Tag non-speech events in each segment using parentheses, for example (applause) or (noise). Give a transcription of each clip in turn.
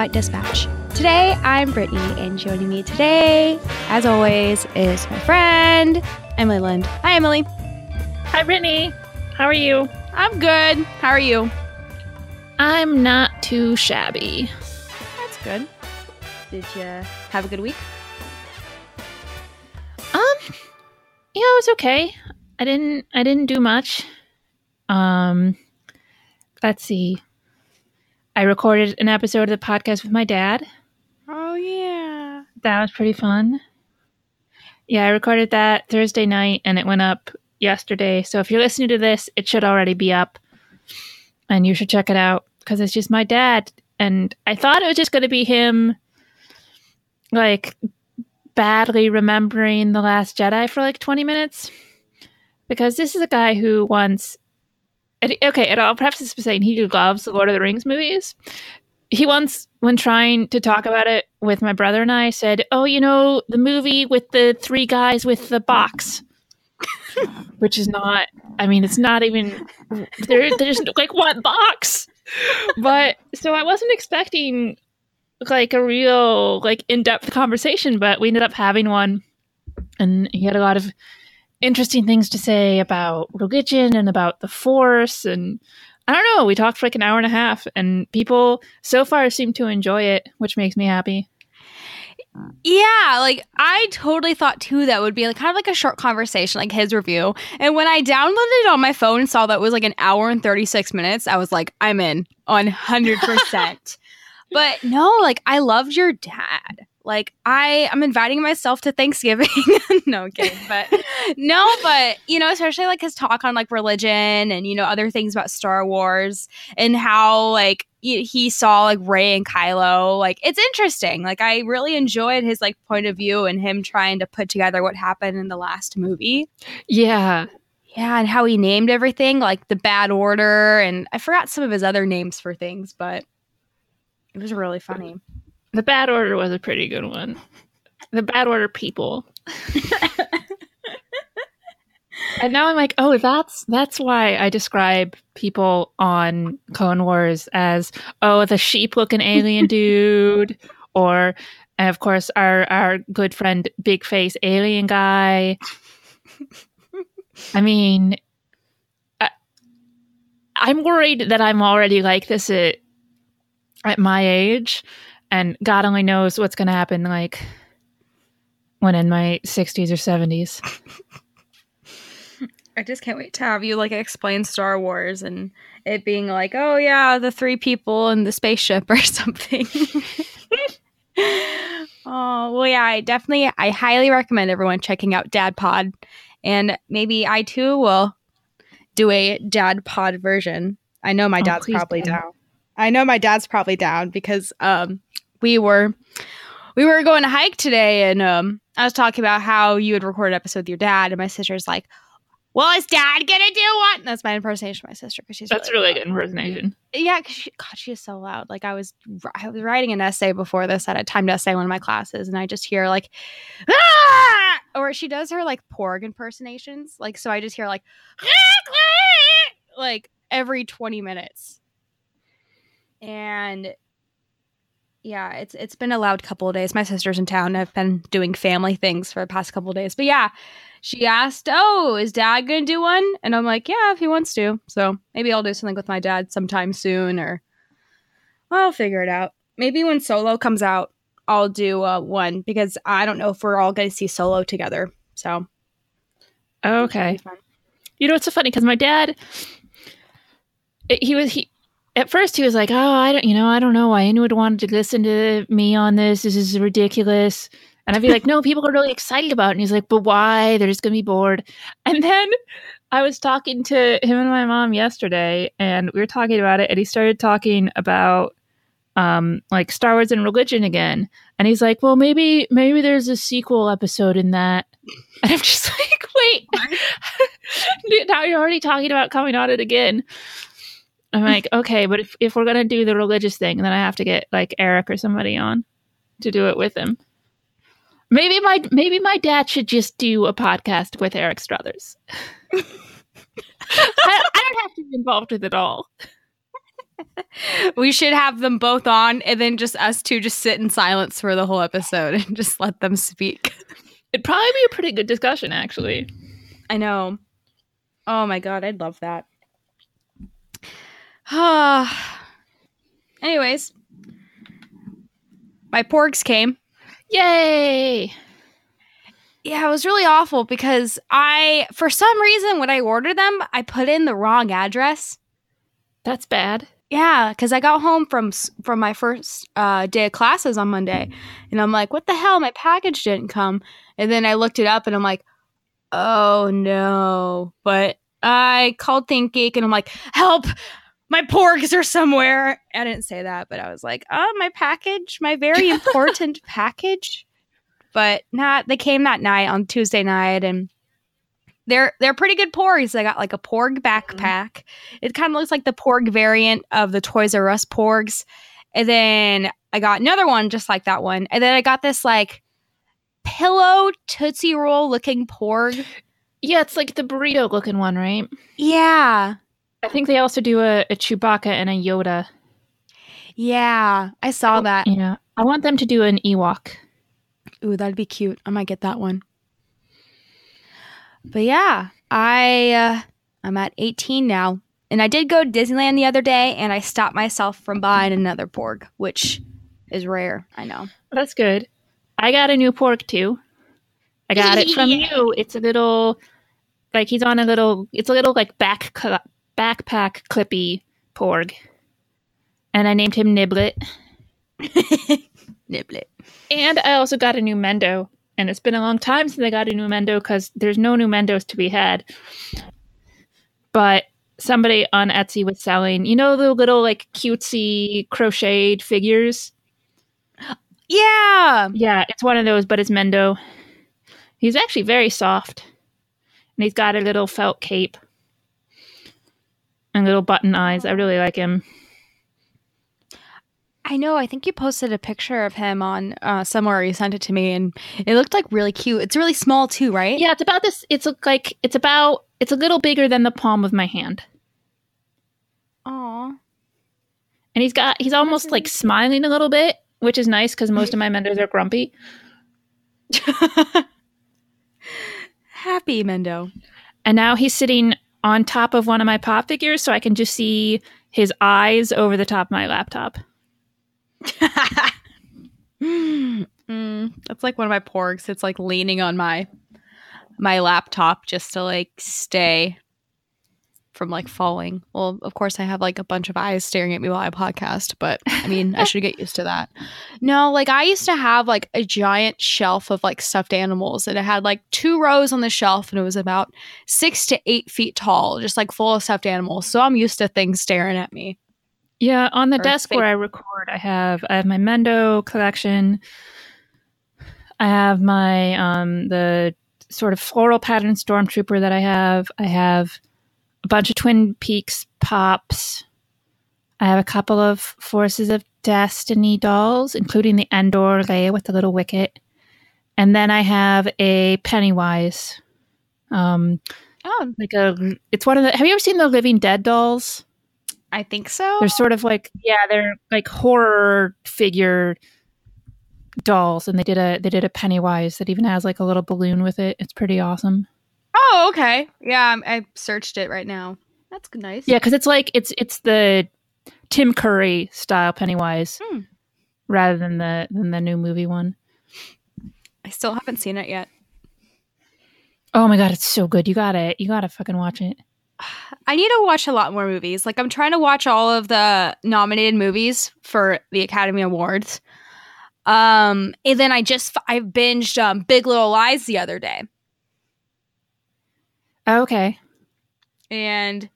Bight Dispatch. Today, I'm Brittani, and joining me today, as always, is my friend Emily Lind. Hi, Emily. Hi, Brittani. How are you? I'm good. How are you? I'm not too shabby. That's good. Did you have a good week? Um, yeah, it was okay. I didn't. I didn't do much. Um, let's see. I recorded an episode of the podcast with my dad. Oh yeah. That was pretty fun. Yeah, I recorded that Thursday night, and it went up yesterday. So if you're listening to this, it should already be up, and you should check it out because it's just my dad. And I thought it was just going to be him, like badly remembering the Last Jedi for like 20 minutes, because this is a guy who once. Okay, and I'll preface this by saying he loves the Lord of the Rings movies. He once, when trying to talk about it with my brother and I, said, "Oh, you know, the movie with the three guys with the box." (laughs) which is not i mean it's not even there there's like what box but so i wasn't expecting like a real like in-depth conversation but we ended up having one and he had a lot of interesting things to say about religion and about the force and i don't know we talked for like an hour and a half and people so far seem to enjoy it which makes me happy Yeah, like I totally thought too that would be like kind of like a short conversation, like his review. And when I downloaded it on my phone and saw that it was like an hour and 36 minutes, I was like, I'm in 100%. (laughs) but no, like I loved your dad. Like I I'm inviting myself to Thanksgiving. (laughs) no I'm kidding, but (laughs) no, but you know, especially like his talk on like religion and you know other things about Star Wars and how like he, he saw like Rey and Kylo. Like it's interesting. Like I really enjoyed his like point of view and him trying to put together what happened in the last movie. yeah Yeah, and how he named everything like the Bad Order, and I forgot some of his other names for things, but it was really funny. The bad order was a pretty good one. The bad order people. (laughs) And now I'm like, oh, that's that's why I describe people on Clone Wars as oh, the sheep-looking alien (laughs) dude, or and of course our our good friend Big Face Alien Guy. (laughs) I mean, I, I'm worried that I'm already like this at at my age, and God only knows what's going to happen like when in my 60s or 70s. (laughs) I just can't wait to have you like explain Star Wars and it being like, oh yeah, the three people in the spaceship or (laughs) something. (laughs) oh well, yeah, I definitely, I highly recommend everyone checking out Dad Pod, and maybe I too will do a Dad Pod version. I know my Oh, dad's please probably do. down. I know my dad's probably down because um we were we were going to hike today and um I was talking about how you had recorded an episode with your dad and my sister's like, "Well, is dad gonna do one?" That's my impersonation of my sister because she's That's really good impersonation. yeah, 'cause she, God, she is so loud. Like I was, I was writing an essay before this at a timed essay in one of my classes, and I just hear like, ah! or she does her like porg impersonations. Like so, I just hear like, like every twenty minutes, and yeah, it's it's been a loud couple of days. My sister's in town. I've been doing family things for the past couple of days, but yeah. She asked, "Oh, is Dad gonna do one?" And I'm like, "Yeah, if he wants to." So maybe I'll do something with my dad sometime soon, or I'll figure it out. Maybe when Solo comes out, I'll do uh, one because I don't know if we're all going to see Solo together. So Okay. You know, it's so funny because my dad, it- he was he. At first, he was like, "Oh, I don't, you know, I don't know why anyone would want to listen to me on this. This is ridiculous." And I'd be like, (laughs) "No, people are really excited about it." And he's like, "But why? They're just gonna be bored." (laughs) And then I was talking to him and my mom yesterday, and we were talking about it, and he started talking about um like Star Wars and religion again. And he's like, "Well, maybe maybe there's a sequel episode in that." (laughs) And I'm just like, "Wait, now you're already talking about coming on it again." I'm (laughs) like, "Okay, but if if we're gonna do the religious thing, then I have to get like Eric or somebody on to do it with him." Maybe my maybe my dad should just do a podcast with Eric Struthers. (laughs) I, I don't have to be involved with it all. We should have them both on and then just us two just sit in silence for the whole episode and just let them speak. It'd probably be a pretty good discussion, actually. I know. Oh my god, I'd love that. (sighs) Anyways, my porgs came. Yay! Yeah, it was really awful because I, for some reason, when I ordered them, I put in the wrong address. That's bad. Yeah, because I got home from from my first uh, day of classes on Monday, and I'm like, "What the hell? My package didn't come." And then I looked it up, and I'm like, "Oh no!" But I called ThinkGeek, and I'm like, "Help! My porgs are somewhere." I didn't say that, but I was like, "Oh, my package, my very (laughs) important package." But not. They came that night on Tuesday night, and they're they're pretty good porgs. I got like a porg mm-hmm. backpack. It kind of looks like the porg variant of the Toys R Us porgs. And then I got another one just like that one. And then I got this like pillow Tootsie Roll looking porg. Yeah, it's like the burrito looking one, right? Yeah. I think they also do a, a Chewbacca and a Yoda. Yeah. I saw that. Yeah. I want them to do an Ewok. Ooh, that'd be cute. I might get that one. But yeah, I uh, I'm at 18 now. And I did go to Disneyland the other day and I stopped myself from buying another porg, which is rare. I know. That's good. I got a new porg too. I got it from (laughs) you. It's a little, like he's on a little. It's a little like back backpack clippy porg, and I named him Niblet. Niblet. And I also got a new Mendo. And it's been a long time since I got a new Mendo because there's no new Mendos to be had. But somebody on Etsy was selling, you know, the little like cutesy crocheted figures. Yeah. Yeah, it's one of those, but it's Mendo. He's actually very soft. And he's got a little felt cape and little button eyes. I really like him. I know. I think you posted a picture of him on uh, somewhere. You sent it to me, and it looked like really cute. It's really small too, right? Yeah, it's about this. It's like, it's about, it's a little bigger than the palm of my hand. Aw. And he's got, he's almost like smiling a little bit, which is nice because most of my (laughs) Mendos are grumpy. (laughs) Happy Mendo. And now he's sitting on top of one of my pop figures so I can just see his eyes over the top of my laptop. (laughs) mm, that's like one of my porgs. It's like leaning on my my laptop just to like stay from like falling. Well, of course I have like a bunch of eyes staring at me while I podcast, but I mean, I should get used to that. No, like I used to have like a giant shelf of like stuffed animals and it had like two rows on the shelf and it was about 6 to 8 feet tall, just like full of stuffed animals. So I'm used to things staring at me. Yeah, on the Or desk fake- where I record, I have I have my Mendo collection. I have my um the sort of floral pattern stormtrooper that I have. I have a bunch of Twin Peaks pops. I have a couple of Forces of Destiny dolls, including the Endor Leia with the little wicket. And then I have a Pennywise. Um Oh, like a it's one of the have you ever seen the Living Dead dolls? I think so. They're sort of like yeah, they're like horror figure dolls, and they did a they did a Pennywise that even has like a little balloon with it. It's pretty awesome. Oh, okay. Yeah, I'm- searched it right now. That's nice. Yeah, because it's like it's it's the Tim Curry style Pennywise Hmm. rather than the than the new movie one. I still haven't seen it yet. Oh my god, it's so good. You got it. You got to fucking watch it. I need to watch a lot more movies. Like I'm trying to watch all of the nominated movies for the Academy Awards. Um, and then I just I binged um, Big Little Lies the other day, Oh, okay. and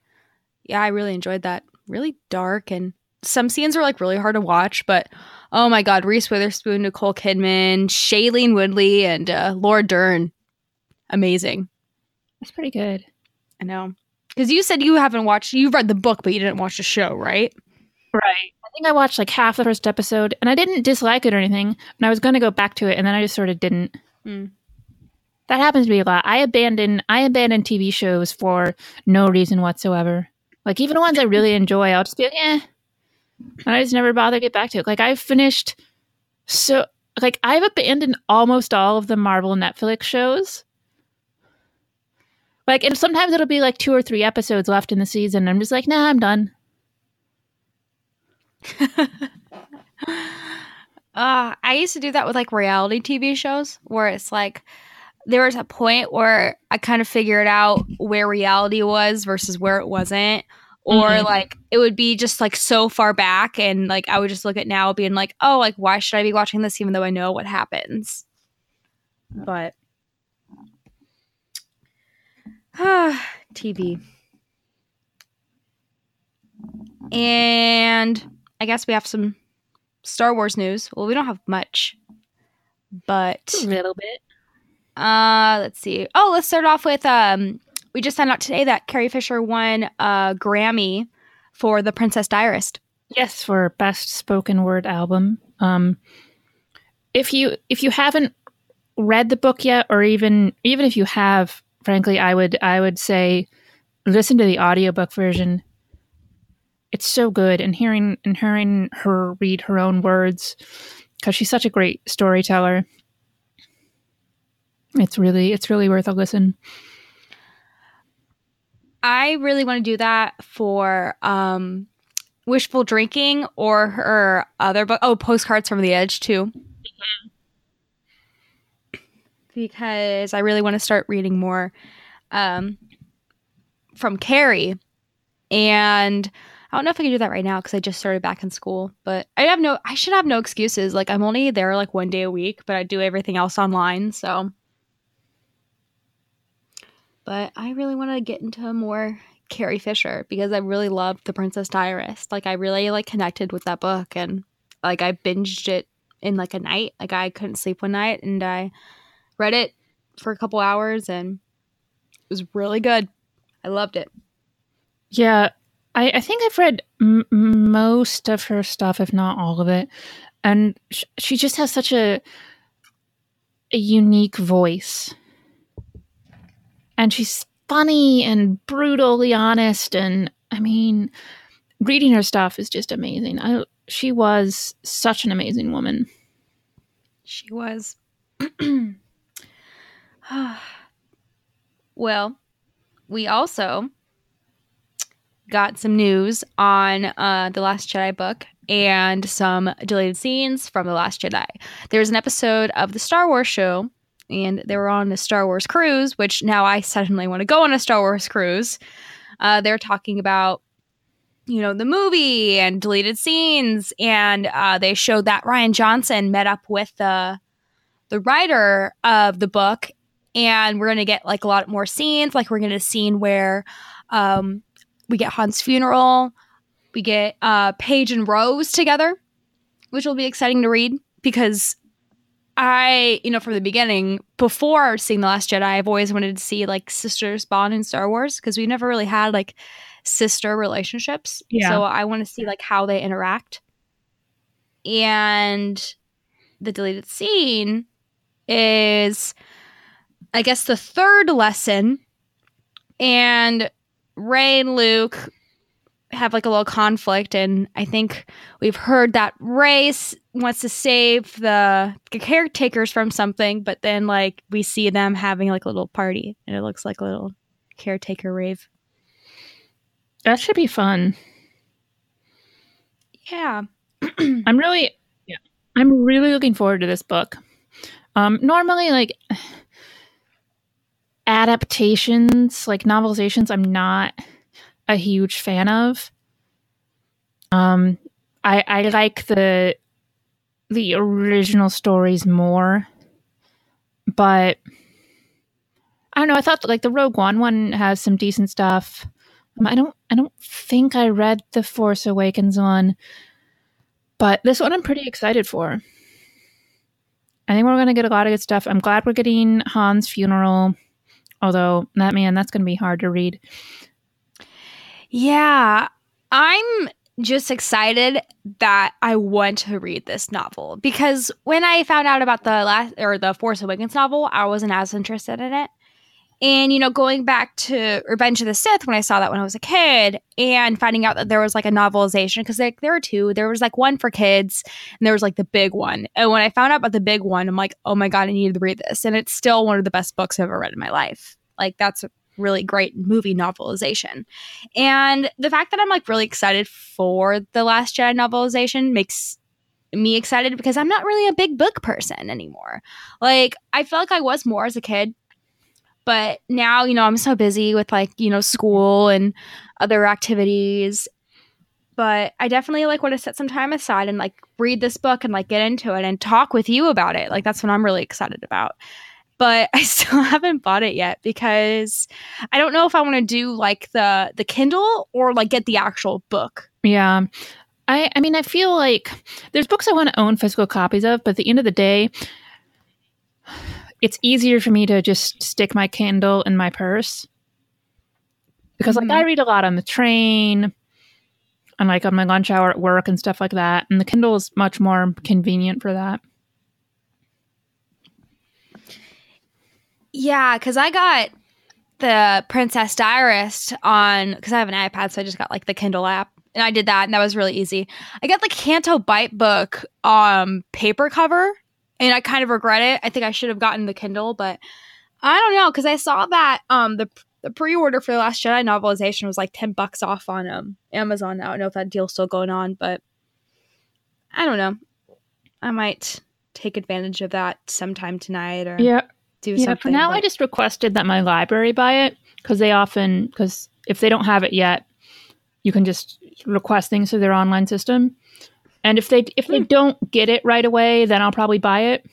yeah, I really enjoyed that. Really dark, and some scenes were like really hard to watch, but oh my god, Reese Witherspoon, Nicole Kidman, Shailene Woodley, and uh, Laura Dern, amazing. That's pretty good. I know because you said you haven't watched. You read the book, but you didn't watch the show, right? Right. I think I watched like half the first episode and I didn't dislike it or anything. And I was going to go back to it and then I just sort of didn't. Mm. That happens to me a lot. I abandon I abandon TV shows for no reason whatsoever. Like even the ones I really enjoy, I'll just be like, eh. And I just never bother to get back to it. Like I've finished so like I've abandoned almost all of the Marvel Netflix shows. Like and sometimes it'll be like two or three episodes left in the season. And I'm just like, nah, I'm done. (laughs) Uh, I used to do that with like reality TV shows where it's like there was a point where I kind of figured out where reality was versus where it wasn't. Or Mhm. like it would be just like so far back and like I would just look at now being like, oh, like why should I be watching this even though I know what happens? But (sighs) ah, TV. And I guess we have some Star Wars news. Well, we don't have much, but A little bit. Uh, let's see. Oh, let's start off with um. We just found out today that Carrie Fisher won a Grammy for The Princess Diarist. Yes, for best spoken word album. Um, if you if you haven't read the book yet, or even even if you have, frankly, I would I would say listen to the audiobook version. It's so good, and hearing and hearing her read her own words because she's such a great storyteller. It's really it's really worth a listen. I really want to do that for um, Wishful Drinking or her other book. Oh, Postcards from the Edge too. Because I really want to start reading more um, from Carrie, and I don't know if I can do that right now because I just started back in school. But I have no, I should have no excuses. Like I'm only there like one day a week, but I do everything else online. So, but I really want to get into more Carrie Fisher because I really loved The Princess Diarist. Like I really like connected with that book and like I binged it in like a night. Like I couldn't sleep one night and I read it for a couple hours and it was really good. I loved it. Yeah, I, I think I've read m- most of her stuff, if not all of it, and sh- she just has such a a unique voice, and she's funny and brutally honest, and I mean, reading her stuff is just amazing. I she was such an amazing woman. She was. (clears throat) well, we also got some news on uh, the Last Jedi book and some deleted scenes from the Last Jedi. There's an episode of the Star Wars show, and they were on a Star Wars cruise, which now I suddenly want to go on a Star Wars cruise. Uh, they're talking about you know the movie and deleted scenes and uh, they showed that rian johnson met up with the the writer of the book and we're gonna get like a lot more scenes like we're gonna scene where um, we get han's funeral we get uh, paige and rose together which will be exciting to read because i you know from the beginning before seeing the last jedi i've always wanted to see like sisters bond in star wars because we never really had like sister relationships. Yeah. so i want to see like how they interact. And the deleted scene is I guess the third lesson. And Rey and Luke have like a little conflict and I think we've heard that race wants to save the caretakers from something but then like we see them having like a little party and it looks like a little caretaker rave. That should be fun. Yeah. (clears throat) I'm really, yeah, I'm really looking forward to this book. Um, normally, like, (sighs) adaptations, like novelizations, I'm not a huge fan of. Um, I I like the the original stories more, but I don't know. I thought like the Rogue One one has some decent stuff. Um, I don't I don't think I read the Force Awakens one, but this one I'm pretty excited for. I think we're going to get a lot of good stuff. I'm glad we're getting Han's funeral, although that man, that's going to be hard to read. Yeah, I'm just excited that I want to read this novel because when I found out about the last or the Force Awakens novel, I wasn't as interested in it. And you know, going back to Revenge of the Sith when I saw that when I was a kid, and finding out that there was like a novelization because like there were two. There was like one for kids, and there was like the big one. And when I found out about the big one, I'm like, oh my god, I needed to read this, and it's still one of the best books I've ever read in my life. Like that's really great movie novelization. And the fact that I'm like really excited for the Last Jedi novelization makes me excited because I'm not really a big book person anymore. Like I feel like I was more as a kid, but now, you know, I'm so busy with like, you know, school and other activities. But I definitely like want to set some time aside and like read this book and like get into it and talk with you about it. Like that's what I'm really excited about but (laughs) I still haven't bought it yet because I don't know if I want to do like the the Kindle or like get the actual book. Yeah. I I mean I feel like there's books I want to own physical copies of, but at the end of the day it's easier for me to just stick my Kindle in my purse. Because mm-hmm. like I read a lot on the train and like on my lunch hour at work and stuff like that, and the Kindle is much more convenient for that. Yeah, because I got the Princess Diarist on because I have an iPad, so I just got like the Kindle app, and I did that, and that was really easy. I got the Canto Bight book um paper cover, and I kind of regret it. I think I should have gotten the Kindle, but I don't know because I saw that um the the pre-order for the Last Jedi novelization was like ten bucks off on um Amazon. I don't know if that deal's still going on, but I don't know. I might take advantage of that sometime tonight or yeah do yeah, something. For now, but... I just requested that my library buy it because they often because if they don't have it yet, you can just request things through their online system. And if they if they hmm. don't get it right away, then I'll probably buy it.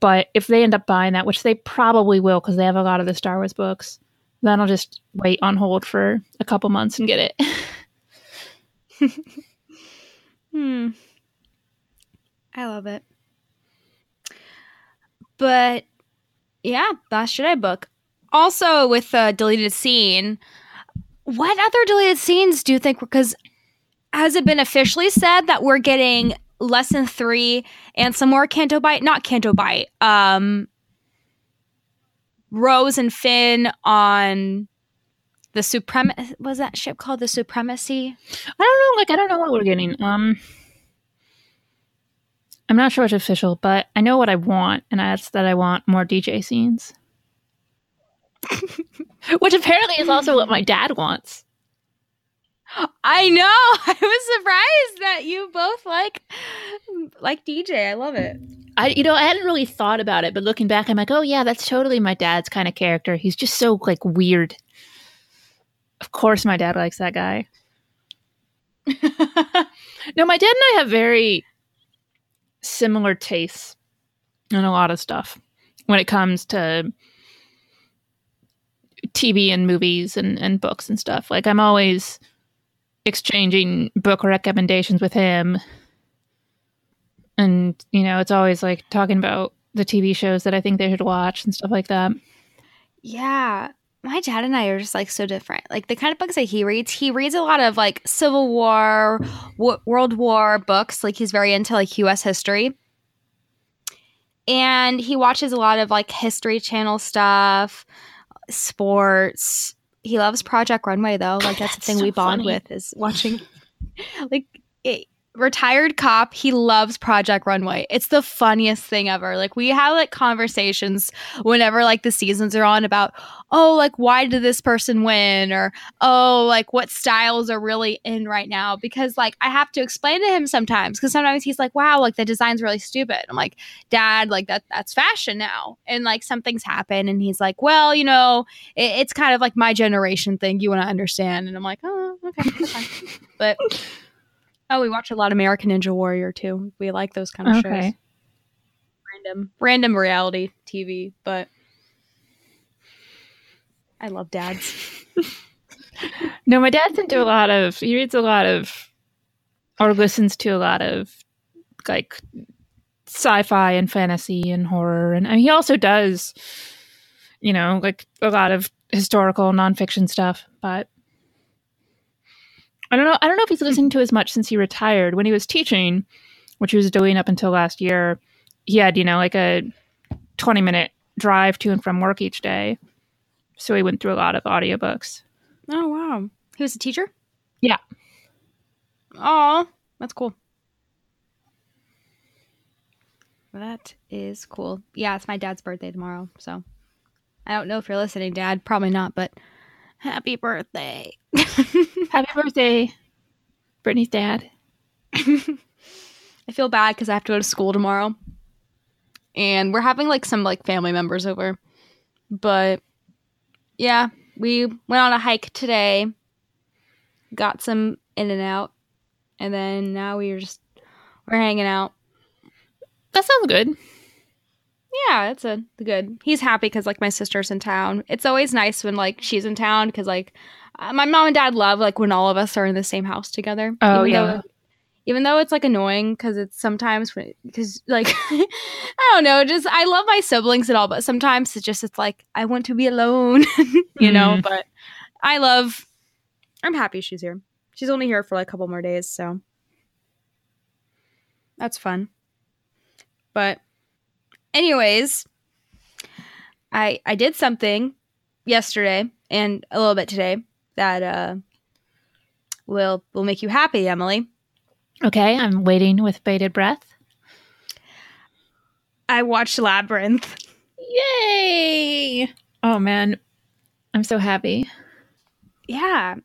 But if they end up buying that, which they probably will because they have a lot of the Star Wars books, then I'll just wait on hold for a couple months and get it. (laughs) hmm. I love it. But yeah, Last Jedi book. Also, with the deleted scene, what other deleted scenes do you think? Because has it been officially said that we're getting lesson three and some more Canto Bight? Not Canto Bight. Um, Rose and Finn on the supremacy. Was that ship called the Supremacy? I don't know. Like I don't know what we're getting. Um, I'm not sure it's official, but I know what I want, and that's that I want more DJ scenes. (laughs) Which apparently is also what my dad wants. I know. (laughs) I was surprised that you both like like DJ. I love it. I you know, I hadn't really thought about it, but looking back, I'm like, oh yeah, that's totally my dad's kind of character. He's just so like weird. Of course my dad likes that guy. (laughs) no, my dad and I have very similar tastes in a lot of stuff when it comes to TV and movies and, and books and stuff. Like I'm always exchanging book recommendations with him. And, you know, it's always like talking about the TV shows that I think they should watch and stuff like that. Yeah. My dad and I are just like so different. Like the kind of books that he reads, he reads a lot of like Civil War, w- World War books. Like he's very into like US history and he watches a lot of like history channel stuff sports he loves project runway though like that's the thing so we bond funny. with is watching (laughs) like it, retired cop. He loves Project Runway. It's the funniest thing ever. Like we have like conversations whenever like the seasons are on about, oh, like why did this person win? Or oh, like what styles are really in right now? Because like I have to explain to him sometimes because sometimes he's like, wow, like the design's really stupid. I'm like, Dad, like that that's fashion now. And like something's happened and he's like, Well, you know, it, it's kind of like my generation thing you want to understand. And I'm like, oh, okay, that's fine. (laughs) but Oh, we watch a lot of American Ninja Warrior too. We like those kind of Okay. shows. Random, random reality TV, but I love dads. (laughs) No, my dad's into a lot of. He reads a lot of, or listens to a lot of, like, sci-fi and fantasy and horror, and, and he also does, you know, like a lot of historical nonfiction stuff. But I don't know. I don't know if he's (laughs) listening to as much since he retired. When he was teaching, which he was doing up until last year, he had you know like a twenty-minute drive to and from work each day. So he went through a lot of audiobooks. Oh wow, he was a teacher. Yeah. Oh, that's cool. That is cool. Yeah, it's my dad's birthday tomorrow, so I don't know if you're listening, Dad. Probably not, but happy birthday. (laughs) Happy birthday, Brittani's dad. I feel bad because I have to go to school tomorrow, and we're having like some like family members over. But yeah, we went on a hike today, got some in and out, and then now we're just we're hanging out. That sounds good. Yeah, it's a good. He's happy because like my sister's in town. It's always nice when like she's in town because like uh, my mom and dad love like when all of us are in the same house together. Oh, even yeah. Though, even though it's like annoying because it's sometimes because like (laughs) I don't know, just I love my siblings and all, but sometimes it's just it's like I want to be alone, (laughs) you know. Mm. But I love. I'm happy she's here. She's only here for like a couple more days, so that's fun. But anyways, I I did something yesterday and a little bit today that uh will will make you happy, Emily. Okay, I'm waiting with bated breath. I watched Labyrinth. Yay! Oh man, I'm so happy. Yeah.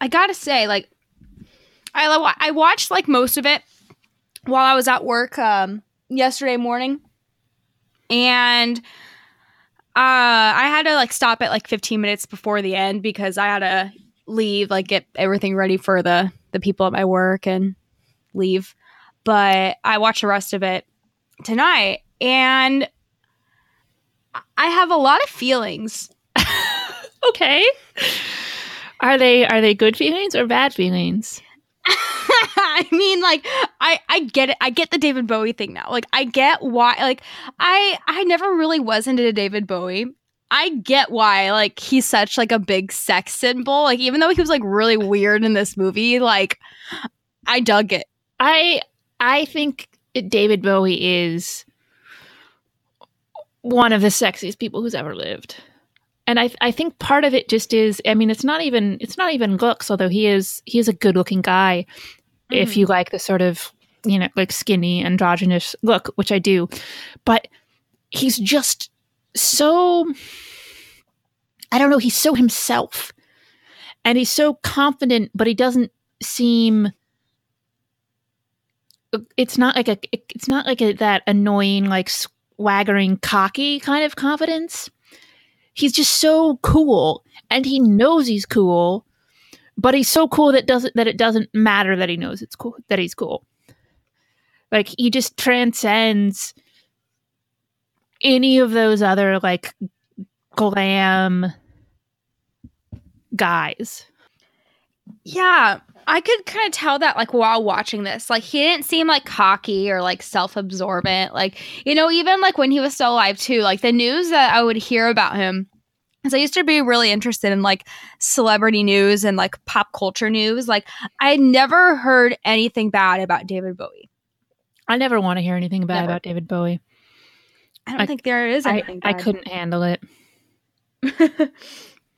I got to say like I I watched like most of it while I was at work um yesterday morning. And uh I had to like stop at like 15 minutes before the end because I had to leave like get everything ready for the the people at my work and leave. But I watched the rest of it tonight and I have a lot of feelings. (laughs) Okay. Are they are they good feelings or bad feelings? (laughs) I mean, like, I I get it. I get the David Bowie thing now. Like, I get why. Like, I I never really was into David Bowie. I get why. Like, he's such like a big sex symbol. Like, even though he was like really weird in this movie, like, I dug it. I I think David Bowie is one of the sexiest people who's ever lived. And I I think part of it just is I mean it's not even it's not even looks although he is he is a good looking guy if mm. you like the sort of you know like skinny androgynous look which I do. But he's just so I don't know he's so himself. And he's so confident but he doesn't seem it's not like a it's not like a, that annoying like swaggering cocky kind of confidence. He's just so cool and he knows he's cool but he's so cool that doesn't that it doesn't matter that he knows it's cool that he's cool like he just transcends any of those other like glam guys Yeah, I could kind of tell that like while watching this. Like he didn't seem like cocky or like self-absorbent. Like, you know, even like when he was still alive too, like the news that I would hear about him cuz I used to be really interested in like celebrity news and like pop culture news. Like I had never heard anything bad about David Bowie. i never want to hear anything bad Never. about david bowie I don't I- think there is I, anything I bad. couldn't handle it (laughs)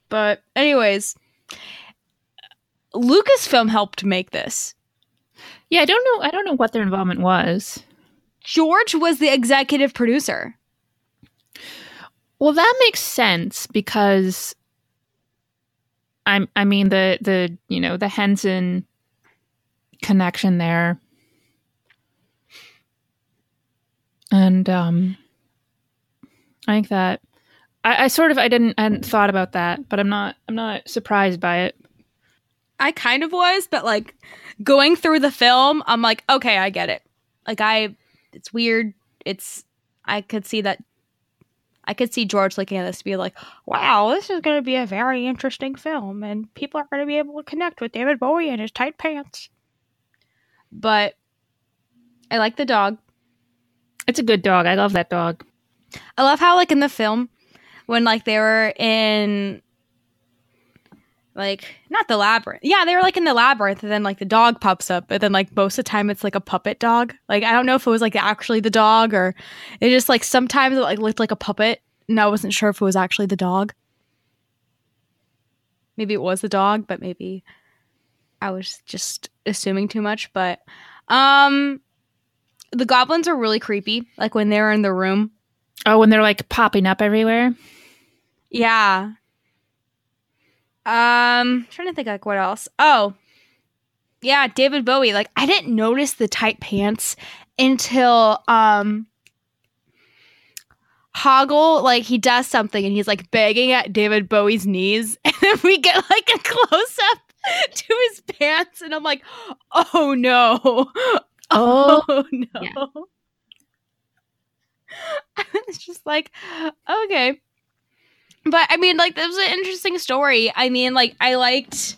but anyways, Lucasfilm helped make this. Yeah, I don't know. I don't know what their involvement was. George was the executive producer. Well, that makes sense because I'm. I mean the the you know the Henson connection there, and um, I think that I, I sort of I didn't I hadn't thought about that, but I'm not I'm not surprised by it. I kind of was, but like going through the film, I'm like, okay, I get it. Like I it's weird. It's I could see that I could see George looking at this to be like, wow, this is going to be a very interesting film and people are going to be able to connect with David Bowie and his tight pants. But I like the dog. It's a good dog. I love that dog. I love how like in the film when like they were in like not the labyrinth. Yeah, they were like in the labyrinth and then like the dog pops up, but then like most of the time it's like a puppet dog. Like I don't know if it was like actually the dog or it just like sometimes it like looked like a puppet and I wasn't sure if it was actually the dog. Maybe it was the dog, but maybe I was just assuming too much, but um the goblins are really creepy like when they're in the room. Oh, when they're like popping up everywhere. Yeah. Um, trying to think like what else. Oh, yeah, David Bowie. Like I didn't notice the tight pants until um Hoggle like he does something and he's like begging at David Bowie's knees, (laughs) and then we get like a close up (laughs) to his pants, and I'm like, oh no, (laughs) Oh, oh no. yeah. it's just like, okay. But I mean, like, that was an interesting story. I mean, like, I liked,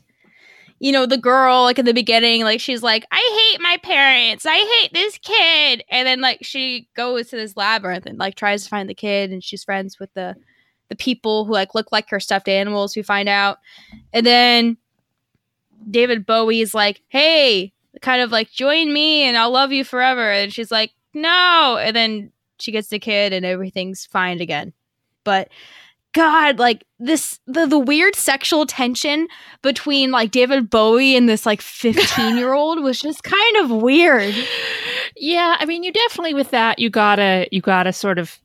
you know, the girl, like, in the beginning, like, she's like, I hate my parents. I hate this kid. And then, like, she goes to this labyrinth and, like, tries to find the kid, and she's friends with the, the people who, like, look like her stuffed animals, we find out. And then David Bowie's like, hey, kind of like, join me and I'll love you forever. And she's like, no. And then she gets the kid and everything's fine again. But God, like this the the weird sexual tension between like David Bowie and this like 15 year old was just kind of weird. yeah. I mean, you definitely with that you gotta you gotta sort of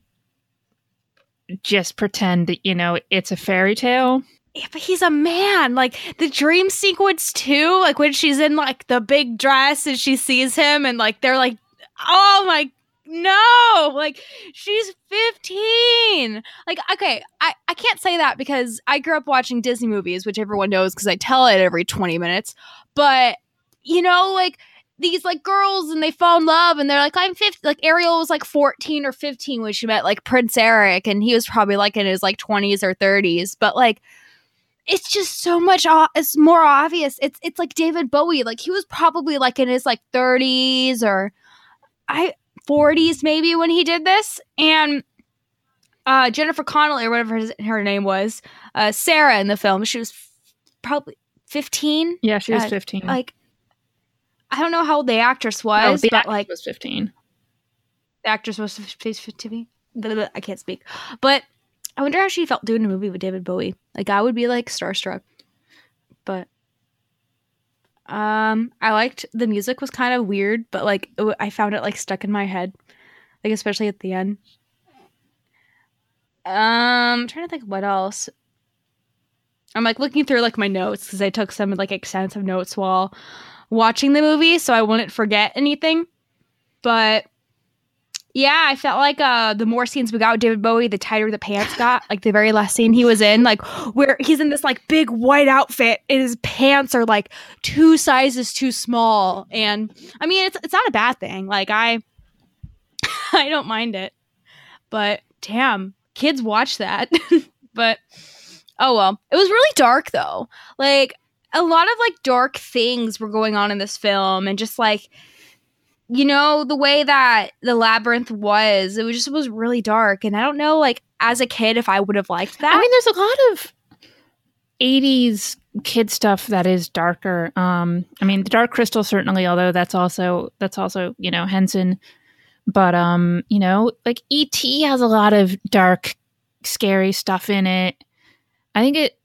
just pretend that you know it's a fairy tale. Yeah, but he's a man. Like the dream sequence too, like when she's in like the big dress and she sees him and like they're like, oh my no, like she's 15. Like, okay, I, I can't say that because I grew up watching Disney movies, which everyone knows because I tell it every 20 minutes. But, you know, like these like girls and they fall in love and they're like, I'm 50. Like Ariel was like 14 or 15 when she met like Prince Eric and he was probably like in his like 20s or 30s. But like, it's just so much o- it's more obvious it's it's like david bowie like he was probably like in his like 30s or i 40s maybe when he did this. And uh jennifer connelly or whatever his, her name was uh sarah in the film she was f- probably 15 Yeah, she was Uh, 15. like i don't know how old the actress was oh, the but actress like was 15. the actress was supposed to be blah, blah, blah, i can't speak. But i wonder how she felt doing a movie with david bowie. Like i would be like starstruck um i liked the music was kind of weird but like w- i found it like stuck in my head like especially at the end. Um I'm trying to think what else. I'm like looking through like my notes because i took some like extensive notes while watching the movie so i wouldn't forget anything. But yeah, I felt like uh the more scenes we got with David Bowie, the tighter the pants got. Like the very last scene he was in, like where he's in this like big white outfit and his pants are like two sizes too small. And I mean it's it's not a bad thing. Like I (laughs) I don't mind it. But damn, kids watch that. (laughs) but oh well. It was really dark though. Like a lot of like dark things were going on in this film and just like you know the way that the labyrinth was it was just was really dark and i don't know like as a kid if i would have liked that I mean, there's a lot of 80s kid stuff that is darker. Um, I mean, the Dark Crystal certainly, although that's also that's also you know Henson, but um, you know, like ET has a lot of dark, scary stuff in it. I think it.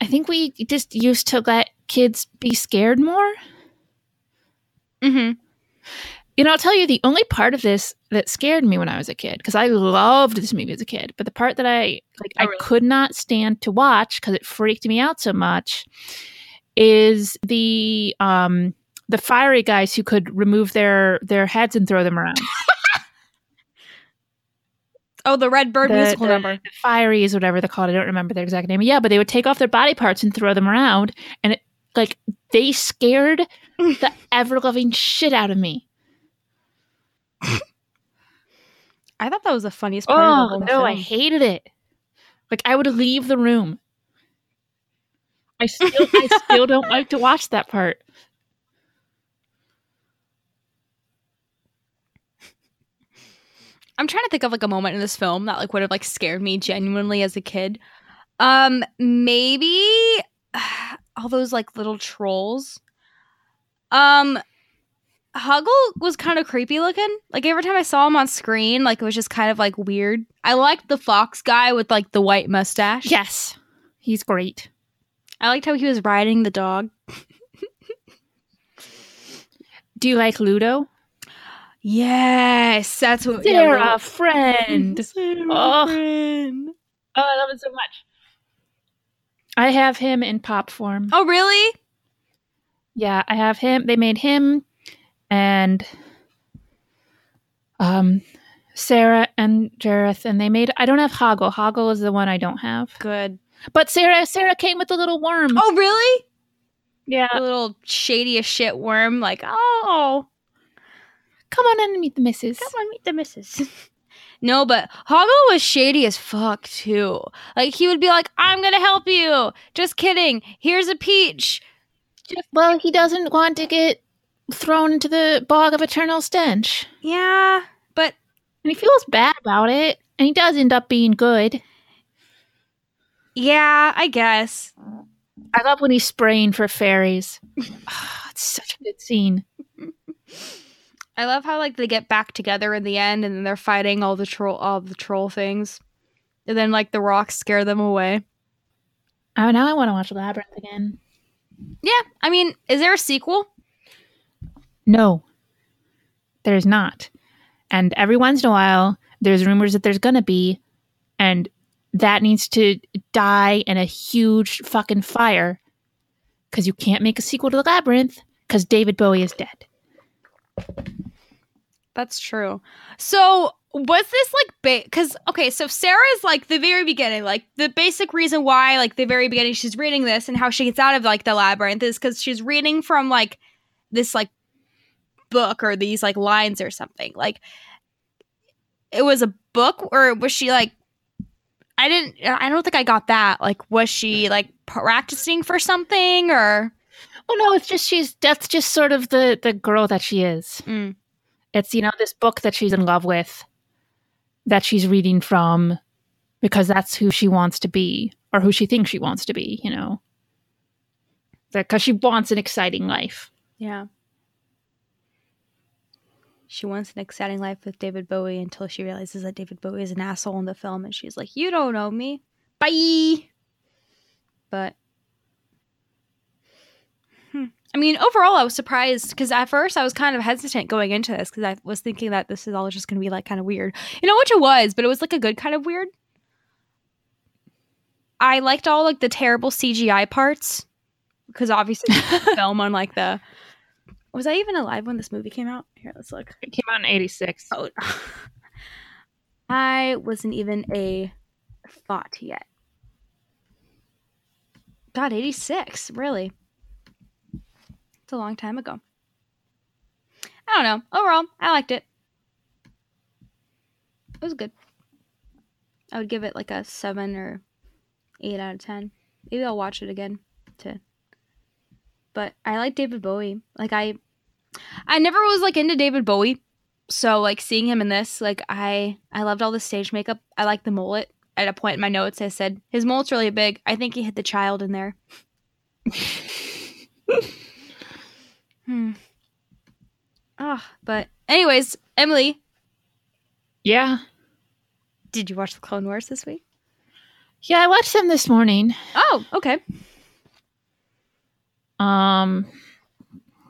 I think we just used to let kids be scared more. mm-hmm You know, I'll tell you the only part of this that scared me when I was a kid, because I loved this movie as a kid, but the part that I like Oh, I could not stand to watch because it freaked me out so much is the um the fiery guys who could remove their their heads and throw them around. (laughs) Oh, the Red Bird The- musical the- number. the fieries, whatever they're called. I don't remember their exact name. Yeah, but they would take off their body parts and throw them around, and it like they scared the (laughs) ever loving shit out of me. I thought that was the funniest part of the Oh whole no, I hated it. Like I would leave the room. I still, I still don't like to watch that part. I'm trying to think of like a moment in this film that like would have like scared me genuinely as a kid. Um, maybe (sighs) all those like little trolls. Um, Hoggle was kind of creepy looking. Like every time I saw him on screen, like it was just kind of like weird. I liked the fox guy with like the white mustache. Yes, he's great. I liked how he was riding the dog. Do you like Ludo? Yes, that's what. They're yeah, a friend. (laughs) Sarah Oh. friend. Oh, I love it so much. I have him in pop form. Oh, really? Yeah, I have him. They made him and um Sarah and Jareth, and they made. I don't have Hoggle. Hoggle is the one I don't have. Good. But Sarah, Sarah came with a little worm. Oh, really? yeah. a little shady as shit worm, like, oh, Come on in and meet the missus. come on, meet the missus. (laughs) no, but Hoggle was shady as fuck too. Like he would be like, I'm gonna help you. Just kidding. Here's a peach. Well, he doesn't want to get thrown into the bog of eternal stench, Yeah, but and he feels bad about it. And he does end up being good. yeah, I guess. I love when he's spraying for fairies. (sighs) Ah, it's such a good scene. I love how like they get back together in the end, and then they're fighting all the troll, all the troll things, and then like the rocks scare them away. Oh, now I want to watch Labyrinth again. Yeah, I mean, is there a sequel? No, there's not. And every once in a while, there's rumors that there's gonna be, and that needs to die in a huge fucking fire because you can't make a sequel to the Labyrinth because David Bowie is dead. That's true. So was this like because okay, so Sarah's like the very beginning, like the basic reason why, like the very beginning, she's reading this and how she gets out of like the labyrinth is because she's reading from like this like book or these like lines or something. Like it was a book, or was she like? I didn't. I don't think I got that. Like, was she like practicing for something or? Oh no, it's just she's that's just sort of the the girl that she is. Mm. It's you know this book that she's in love with that she's reading from because that's who she wants to be or who she thinks she wants to be, you know. Because she wants an exciting life. Yeah. She wants an exciting life with David Bowie until she realizes that David Bowie is an asshole in the film and she's like, You don't know me. Bye. But hmm. I mean, overall, I was surprised because at first I was kind of hesitant going into this because I was thinking that this is all just going to be like kind of weird. You know, which it was, but it was like a good kind of weird. I liked all like the terrible CGI parts because obviously (laughs) film on like the. Was I even alive when this movie came out? Here, let's look. It came out in 86. Oh, (laughs) I wasn't even a thought yet. God, 86, really? It's a long time ago. I don't know. Overall, I liked it. It was good. I would give it like a 7 or 8 out of 10. Maybe I'll watch it again to but I like David Bowie. Like I I never was like into David Bowie. So like seeing him in this, like I I loved all the stage makeup. I like the mullet. At a point in my notes I said his mullet's really big. I think he hit the child in there. (laughs) hmm. Ah, but anyways, Emily, Yeah. did you watch the Clone Wars this week? Yeah, I watched them this morning. Oh, okay. Um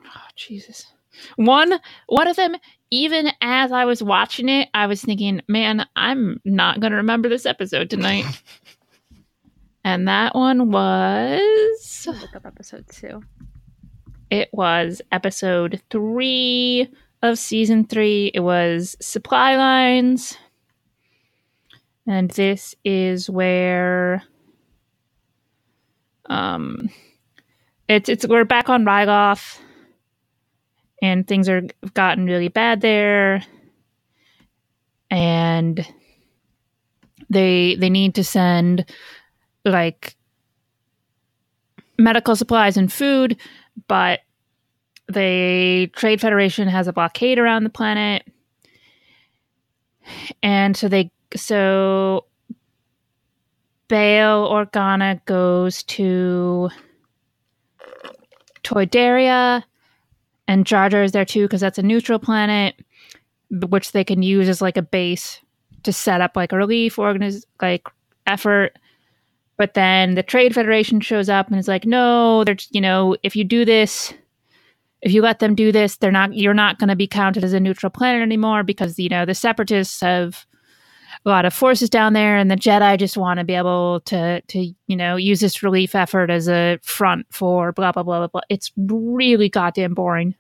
oh, Jesus. One one of them, even as I was watching it, I was thinking, man, I'm not gonna remember this episode tonight. (laughs) and that one was Look up episode two. it was episode three of season three. It was supply lines. And this is where um it's it's we're back on Ryloth and things are gotten really bad there. And they they need to send like medical supplies and food, but the Trade Federation has a blockade around the planet. And so they so Bail Organa goes to Toydaria and Jar Jar is there too because that's a neutral planet which they can use as like a base to set up like a relief organiz- like effort. But then the trade federation shows up and is like no there's you know if you do this if you let them do this they're not you're not going to be counted as a neutral planet anymore because you know the separatists have a lot of forces down there and the jedi just want to be able to to you know use this relief effort as a front for blah blah blah blah blah. It's really goddamn boring.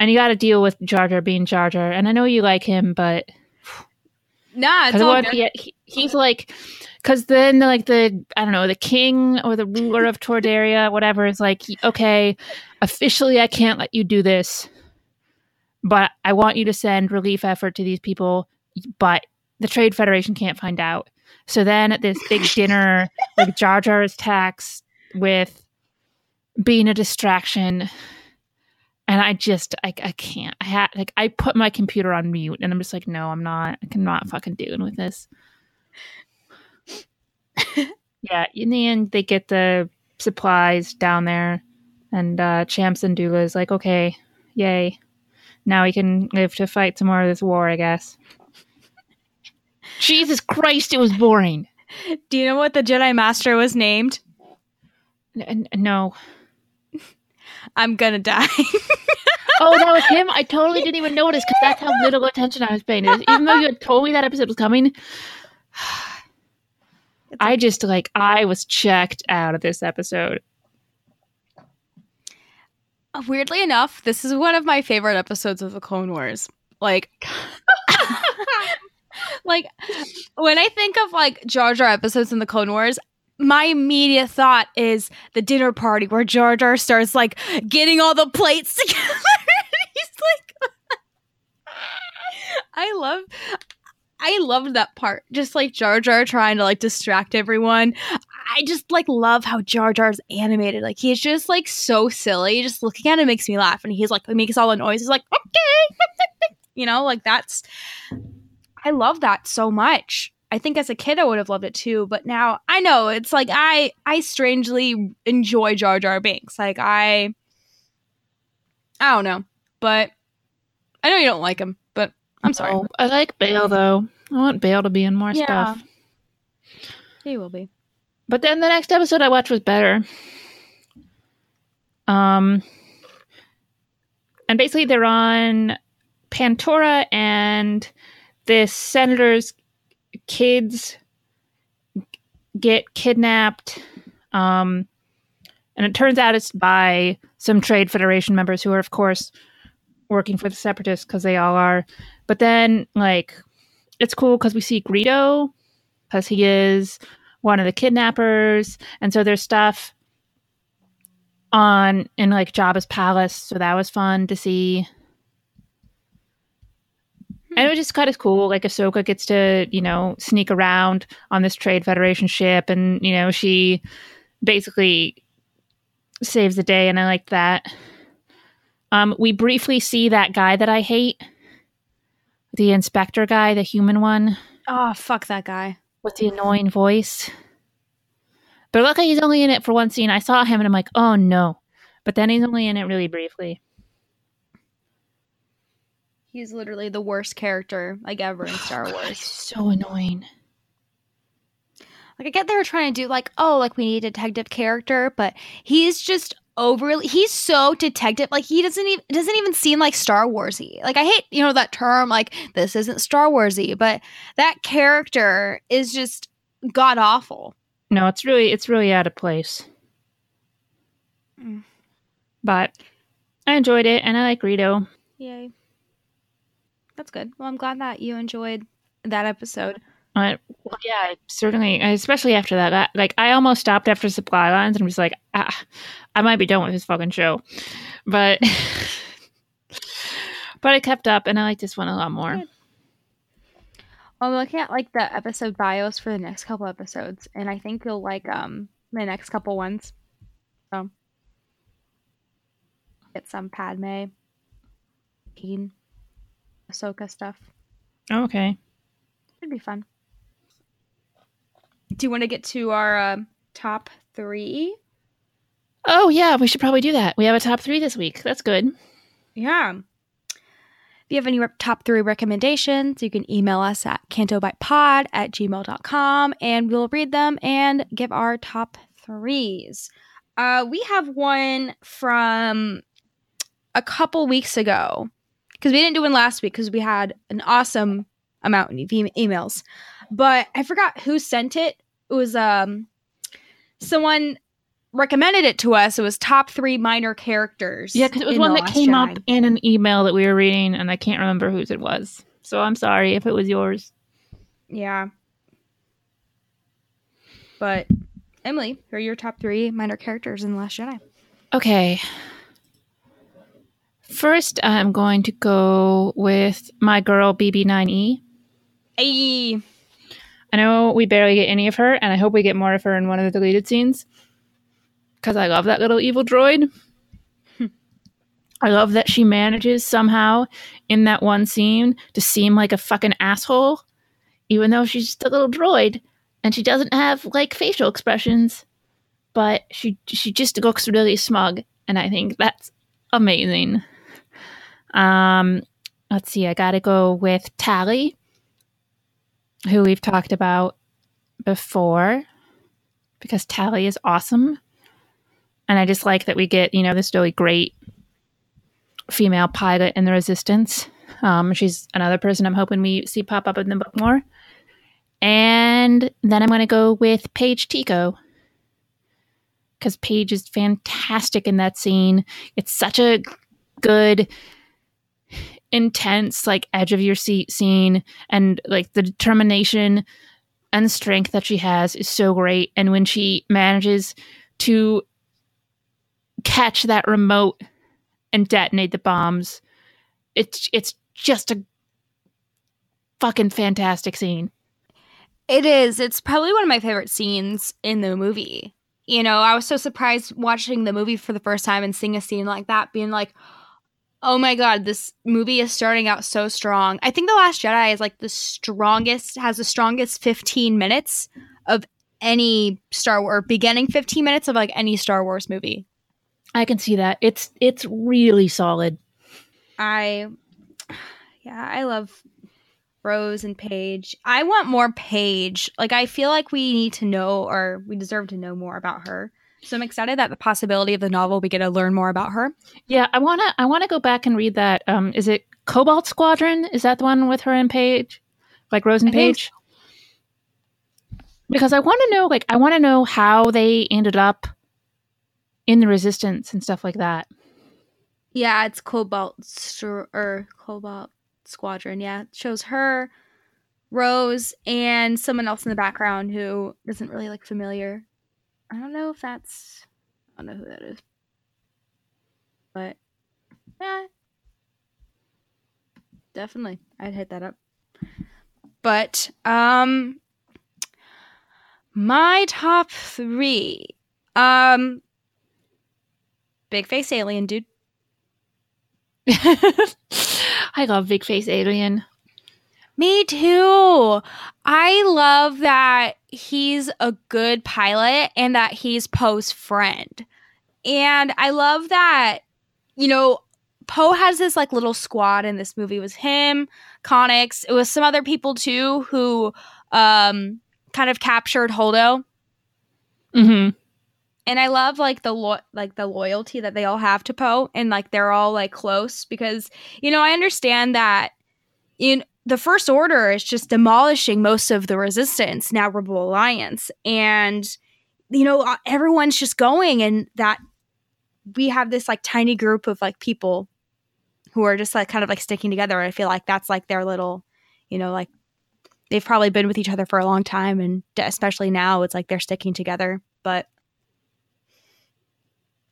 And you got to deal with jar jar being jar jar and i know you like him but Nah, it's all good. he, he- he's like because then like the i don't know the king or the ruler of Toydaria whatever is like okay officially i can't let you do this but i want you to send relief effort to these people but the trade federation can't find out so then at this big (laughs) dinner like jar jar is taxed with being a distraction and I just I, I can't. I had like I put my computer on mute and I'm just like, no, I'm not. I cannot fucking dealing with this. (laughs) yeah, in the end they get the supplies down there and uh Cham Syndulla is like, okay, yay. Now we can live to fight some more of this war, I guess. Jesus Christ, it was boring. Do you know what the Jedi Master was named? N- n- no. (laughs) I'm gonna die. (laughs) Oh, that was him. I totally didn't even notice because that's how little attention I was paying. to this. Even though you had told me that episode was coming, (sighs) I just like I was checked out of this episode. Weirdly enough, this is one of my favorite episodes of the Clone Wars. Like, (laughs) like when I think of like Jar Jar episodes in the Clone Wars, my immediate thought is the dinner party where Jar Jar starts like getting all the plates (laughs) together. (laughs) He's like, I love. I loved that part. Just like Jar Jar trying to like distract everyone. I just like love how Jar Jar's animated. Like he's just like so silly. Just looking at him makes me laugh. And he's like makes all the noise. He's like, okay. (laughs) you know, like that's I love that so much. I think as a kid I would have loved it too, but now I know it's like I I strangely enjoy Jar Jar Binks. Like I I don't know, but I know you don't like him, but I'm sorry. Oh, I like Bail though. I want Bail to be in more Yeah. stuff. He will be. But then the next episode I watched was better. Um, and basically they're on Pantora, and this senator's kids get kidnapped. Um, and it turns out it's by some Trade Federation members who are, of course, working for the Separatists because they all are. But then, like, it's cool because we see Greedo because he is one of the kidnappers, and so there's stuff on in like Jabba's palace, so that was fun to see. And it was just kind of cool. Like Ahsoka gets to, you know, sneak around on this Trade Federation ship, and you know she basically saves the day, and I like that. Um, we briefly see that guy that I hate, the inspector guy, the human one Oh, fuck that guy. with the annoying voice. But luckily, he's only in it for one scene. I saw him and I'm like, oh no. But then he's only in it really briefly. He's literally the worst character like ever in Star He's Wars. so annoying. Like I get they were trying to do like, oh, like we need a detective character, but he's just overly he's so detective like he doesn't even doesn't even seem like Star Warsy. Like I hate, you know, that term like this isn't Star Warsy, but that character is just god awful. No, it's really it's really out of place. Mm. But I enjoyed it and I like Greedo. Yay. That's good. Well, I'm glad that you enjoyed that episode. Well, yeah, certainly, especially after that. Like, I almost stopped after Supply Lines and was like, ah, I might be done with this fucking show. But, (laughs) but I kept up and I like this one a lot more. Good. I'm looking at like the episode bios for the next couple episodes, and I think you'll like um the next couple ones. So get some Padme, Keen, Ahsoka stuff. Okay. It'd be fun. Do you want to get to our uh, top three? Oh, yeah, we should probably do that. We have a top three this week. That's good. Yeah. If you have any top three recommendations, you can email us at cantobightpod at gmail.com and we'll read them and give our top threes. Uh, we have one from a couple weeks ago because we didn't do one last week because we had an awesome amount of e- emails. But I forgot who sent it. It was um someone recommended it to us. It was top three minor characters. Yeah, because it was one that came Jedi. up in an email that we were reading, and I can't remember whose it was. So I'm sorry if it was yours. Yeah. But Emily, who are your top three minor characters in The Last Jedi? Okay. First, I'm going to go with my girl BB9E. Hey. I know we barely get any of her, and I hope we get more of her in one of the deleted scenes. Because I love that little evil droid. I love that she manages somehow in that one scene to seem like a fucking asshole, even though she's just a little droid and she doesn't have like facial expressions, but she she just looks really smug, and I think that's amazing. Um, let's see, I gotta go with Tallie who we've talked about before because Tallie is awesome. And I just like that we get, you know, this really great female pilot in the Resistance. Um, she's another person I'm hoping we see pop up in the book more. And then I'm going to go with Paige Tico because Paige is fantastic in that scene. It's such a good, intense, like edge of your seat scene, and like the determination and strength that she has is so great. And when she manages to catch that remote and detonate the bombs, it's it's just a fucking fantastic scene. It is. It's probably one of my favorite scenes in the movie. You know, I was so surprised watching the movie for the first time and seeing a scene like that, being like, oh my god, this movie is starting out so strong. I think The Last Jedi is like the strongest, has the strongest 15 minutes of any Star Wars, beginning 15 minutes of like any Star Wars movie. I can see that. It's it's really solid. I, yeah, I love Rose and Paige. I want more Paige. Like, I feel like we need to know, or we deserve to know more about her. So I'm excited that the possibility of the novel we get to learn more about her. Yeah, I wanna I wanna go back and read that. Um, is it Cobalt Squadron? Is that the one with her and Paige, like Rose and I think Because I want to know, like, I want to know how they ended up in the Resistance and stuff like that. Yeah, it's Cobalt Str- or Cobalt Squadron. Yeah, it shows her, Rose, and someone else in the background who isn't really like familiar. I don't know if that's. I don't know who that is. But yeah, definitely, I'd hit that up. But um, my top three, um, big face alien dude. (laughs) I love Big Face Alien. Me too. I love that he's a good pilot and that he's Poe's friend. And I love that, you know, Poe has this like little squad in this movie. It was him, Connix, it was some other people too who um kind of captured Holdo. Mm-hmm. and I love like the lo- like the loyalty that they all have to Poe, and like they're all like close because you know I understand that in the First Order is just demolishing most of the Resistance now Rebel Alliance, and you know uh, everyone's just going, and that we have this like tiny group of like people who are just like kind of like sticking together. I feel like that's like their little, you know, like they've probably been with each other for a long time, and especially now it's like they're sticking together, but.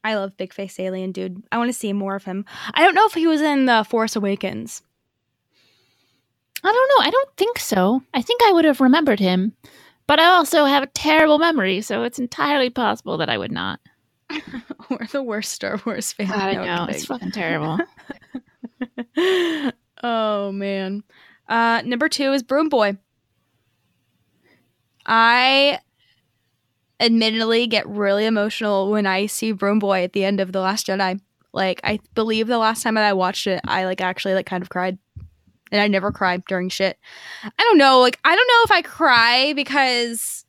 I love Big Face Alien, dude. I want to see more of him. I don't know if he was in the Force Awakens. I don't know. I don't think so. I think I would have remembered him, but I also have a terrible memory, so it's entirely possible that I would not. (laughs) We're the worst Star Wars fans. I No, know it's fucking terrible. (laughs) oh man. Uh, number two is Broom Boy. I admittedly get really emotional when I see Broom Boy at the end of The Last Jedi. Like I believe the last time that I watched it, I like actually like kind of cried. And I never cry during shit. I don't know, like I don't know if I cry because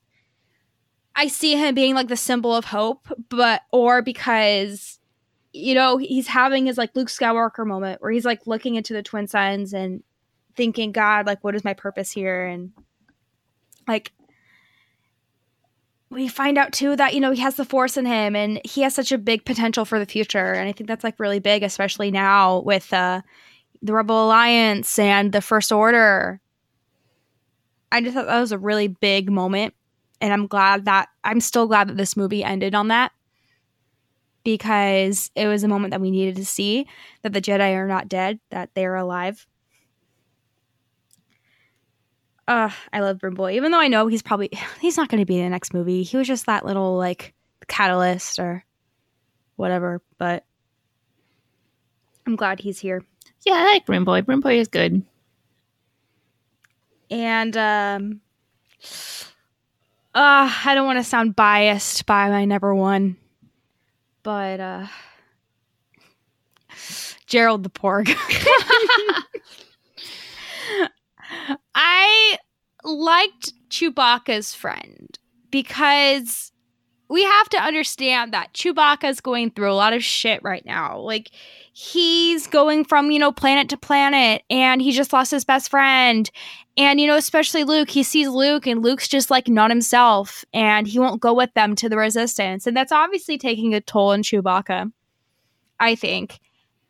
I see him being like the symbol of hope, but or because you know, he's having his like Luke Skywalker moment where he's like looking into the twin suns and thinking, God, like what is my purpose here? And like we find out too that you know he has the force in him and he has such a big potential for the future and i think that's like really big especially now with uh the rebel alliance and the first order i just thought that was a really big moment and i'm glad that i'm still glad that this movie ended on that because it was a moment that we needed to see that the jedi are not dead that they are alive uh, I love Broom Boy, even though I know he's probably (sighs) he's not going to be in the next movie. He was just that little like catalyst or whatever. But I'm glad he's here. Yeah, I like Broom Boy. Boy is good. And um, uh, I don't want to sound biased by my number one, but uh, Gerald the Porg. (laughs) I liked Chewbacca's friend because we have to understand that Chewbacca's going through a lot of shit right now. Like he's going from, you know, planet to planet and he just lost his best friend. And you know, especially Luke, he sees Luke and Luke's just like not himself and he won't go with them to the resistance. And that's obviously taking a toll on Chewbacca. I think.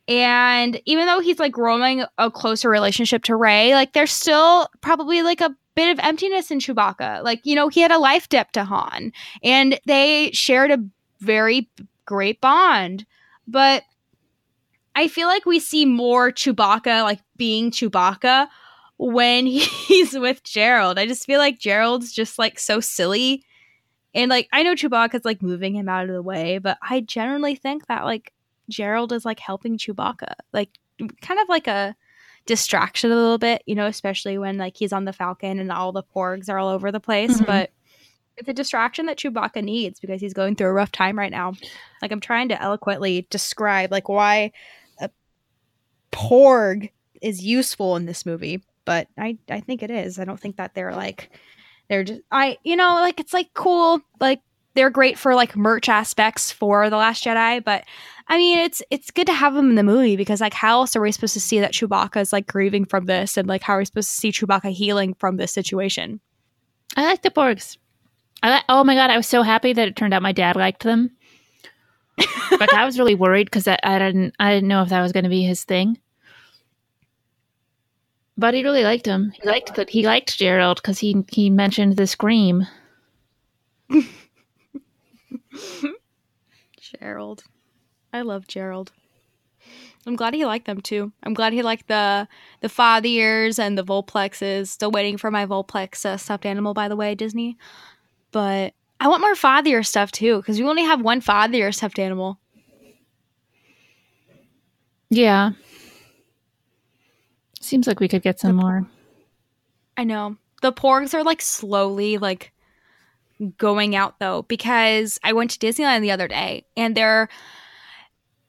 And even though he's like growing a closer relationship to Rey, like there's still probably like a bit of emptiness in Chewbacca. Like, you know, he had a life debt to Han and they shared a very great bond. But I feel like we see more Chewbacca like being Chewbacca when (laughs) he's with Gerald. I just feel like Gerald's just like so silly. And like I know Chewbacca's like moving him out of the way, but I generally think that like Gerald is like helping Chewbacca. Like kind of like a distraction a little bit, you know, especially when like he's on the Falcon and all the porgs are all over the place. Mhm. But it's a distraction that Chewbacca needs because he's going through a rough time right now. Like I'm trying to eloquently describe like why porg is useful in this movie, but I I think it is. I don't think that they're like they're just I you know like it's like cool like they're great for like merch aspects for the Last Jedi, but I mean it's it's good to have them in the movie because like how else are we supposed to see that Chewbacca is like grieving from this and like how are we supposed to see Chewbacca healing from this situation? I like the Porgs. I li- oh my god, I was so happy that it turned out my dad liked them. like I was really worried because I, I didn't I didn't know if that was going to be his thing. But he really liked him. He liked that he liked Gerald because he he mentioned the scream. (laughs) Gerald. I love Gerald. I'm glad he liked them too. I'm glad he liked the the fathiers and the Vulptexes. Still waiting for my Vulptex uh, stuffed animal, by the way, Disney. But I want more fathier stuff too, because we only have one fathier stuffed animal. Yeah. Seems like we could get some more. I know. The porgs are like slowly like going out though because I went to Disneyland the other day and they're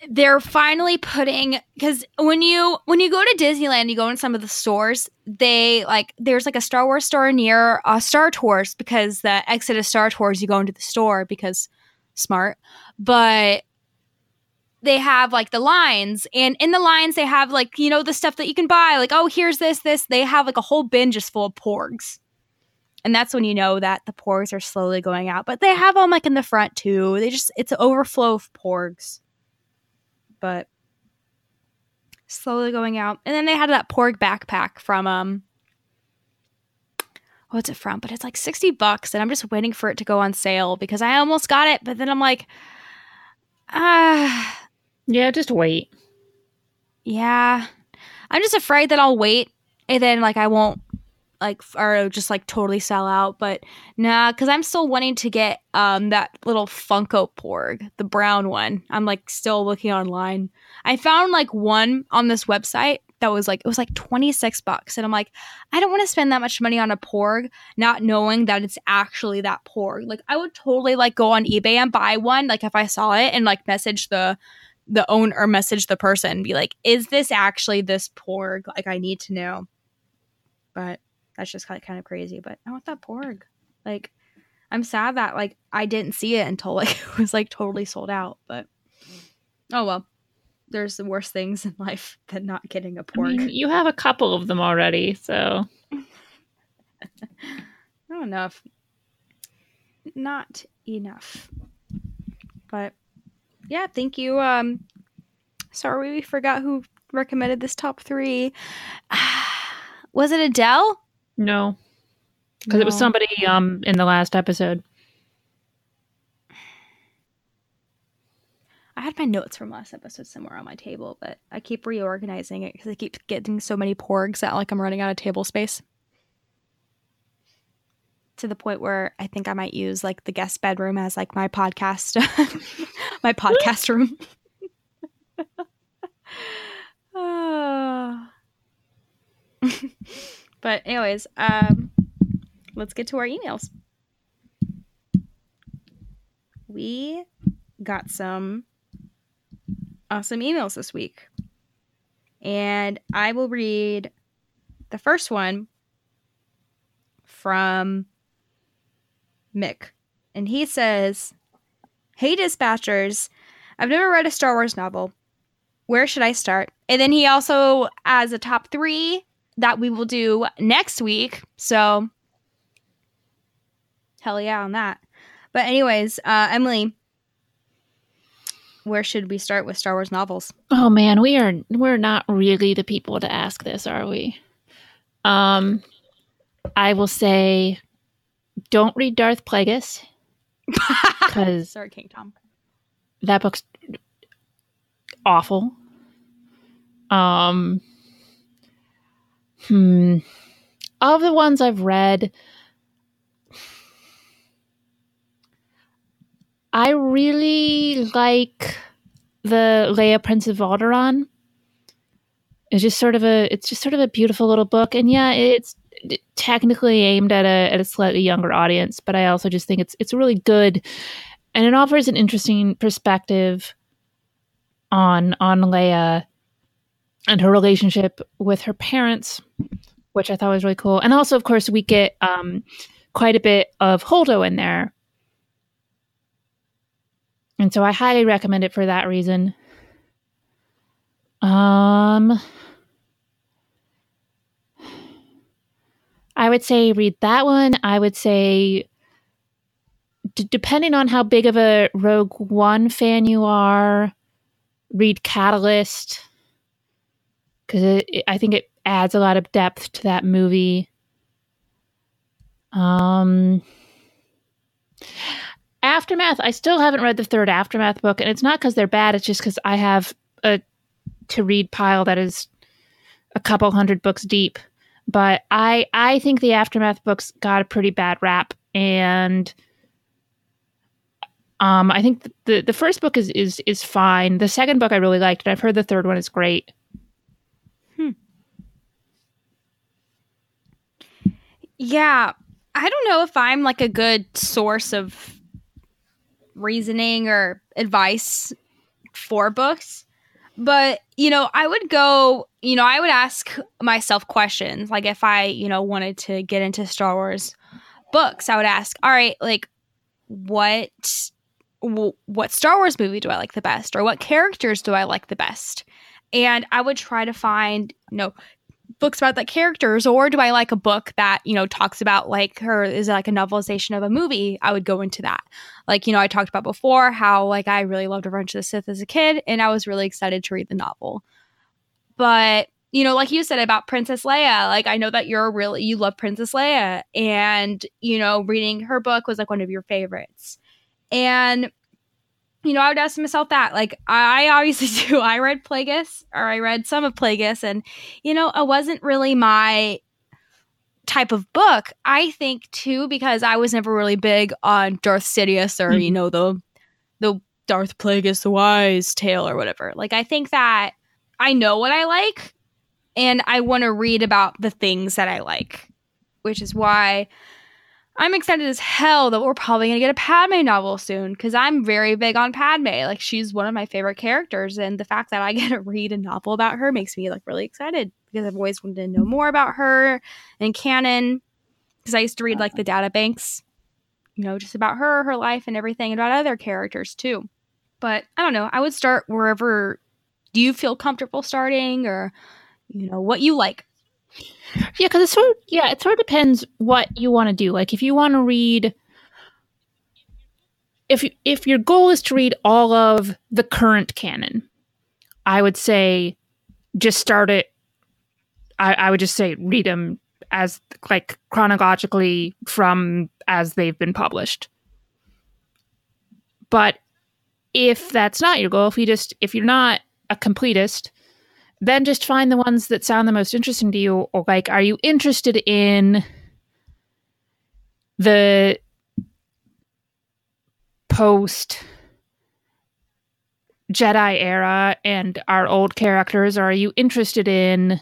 they're finally putting because when you when you go to Disneyland you go in some of the stores they like there's like a Star Wars store near uh, Star Tours because the exit of Star Tours you go into the store because smart. But they have like the lines and in the lines they have like you know the stuff that you can buy like oh here's this this they have like a whole bin just full of porgs. And that's when you know that the porgs are slowly going out but they have them like in the front too. They just it's an overflow of porgs. But slowly going out. And then they had that porg backpack from um what's it from? But it's like 60 bucks and i'm just waiting for it to go on sale because i almost got it but then i'm like ah Yeah, just wait. Yeah. I'm just afraid that I'll wait and then like I won't like or just like totally sell out, but nah, cuz I'm still wanting to get um that little Funko Porg, the brown one. I'm like still looking online. I found like one on this website that was like it was like 26 bucks and I'm like I don't want to spend that much money on a Porg not knowing that it's actually that Porg. Like I would totally like go on eBay and buy one like if I saw it and like message the the owner or message the person be like, is this actually this porg? Like, I need to know. But that's just kind of, kind of crazy. But I want that porg. Like, I'm sad that like I didn't see it until (laughs) like it was like totally sold out. But oh well, there's the worst things in life than not getting a porg. mean, you have a couple of them already, so (laughs) Not enough. Not enough. But yeah, thank you. Um sorry we forgot who recommended this top three. (sighs) Was it Adele? no, because it was somebody um in the last episode. I had my notes from last episode somewhere on my table, but I keep reorganizing it because I keep getting so many porgs that like I'm running out of table space. To the point where I think I might use like the guest bedroom as like my podcast, (laughs) my (laughs) podcast room. (laughs) But anyways, um, let's get to our emails. We got some awesome emails this week. And I will read the first one from Mick. And he says, Hey, dispatchers, I've never read a Star Wars novel. Where should I start? And then he also has a top three that we will do next week. So, hell yeah on that. But, anyways, uh, Emily, where should we start with Star Wars novels? Oh man, we are we're not really the people to ask this, are we? Um I will say don't read Darth Plagueis cuz (laughs) Sorry, King Tom. that book's awful. Um hmm of the ones I've read I really like the Leia Prince of Alderaan. It's just sort of a it's just sort of a beautiful little book and yeah, it's technically aimed at a at a slightly younger audience, but I also just think it's it's really good and it offers an interesting perspective on on Leia and her relationship with her parents, which I thought was really cool. And also, of course, we get um, quite a bit of Holdo in there, and so I highly recommend it for that reason. Um, I would say read that one. I would say d- depending on how big of a Rogue One fan you are, read Catalyst because I think it adds a lot of depth to that movie. Um, Aftermath. I still haven't read the third Aftermath book, and it's not because they're bad. It's just because I have a to read pile that is a couple hundred books deep. But I I think the Aftermath books got a pretty bad rap, and um, I think the the first book is is is fine. The second book I really liked, and I've heard the third one is great. Hmm. Yeah, I don't know if I'm like a good source of reasoning or advice for books, but you know, I would go, you know, I would ask myself questions like if I, you know, wanted to get into Star Wars books, I would ask, all right, like what what Star Wars movie do I like the best, or what characters do I like the best, and I would try to find you know books about the characters, or do I like a book that you know talks about like her is it like a novelization of a movie? I would go into that. Like you know, I talked about before how like I really loved Revenge of the Sith as a kid, and I was really excited to read the novel. But you know, like you said about Princess Leia, like I know that you're really you love Princess Leia, and you know, reading her book was like one of your favorites. And you know, I would ask myself that. Like, I obviously (laughs) do. I read Plagueis, or I read some of Plagueis, and you know, it wasn't really my type of book. I think too because I was never really big on Darth Sidious or mm-hmm. you know the the Darth Plagueis the Wise tale or whatever. Like, I think that I know what I like, and I want to read about the things that I like, which is why I'm excited as hell that we're probably gonna get a Padme novel soon because I'm very big on Padme. Like she's one of my favorite characters, and the fact that I (laughs) get to read a novel about her makes me like really excited because I've always wanted to know more about her and canon. Because I used to read like the uh-huh. data banks, you know, just about her, her life, and everything, and about other characters too. But I don't know. I would start wherever. Do you feel comfortable starting, or you know what you like. Yeah, because it sort of, yeah, it sort of depends what you want to do. Like if you want to read, if if your goal is to read all of the current canon, I would say just start it. I, I would just say read them as like chronologically from as they've been published. But if that's not your goal, if you just if you're not a completist, then just find the ones that sound the most interesting to you or like are you interested in the post Jedi era and our old characters? Or are you interested in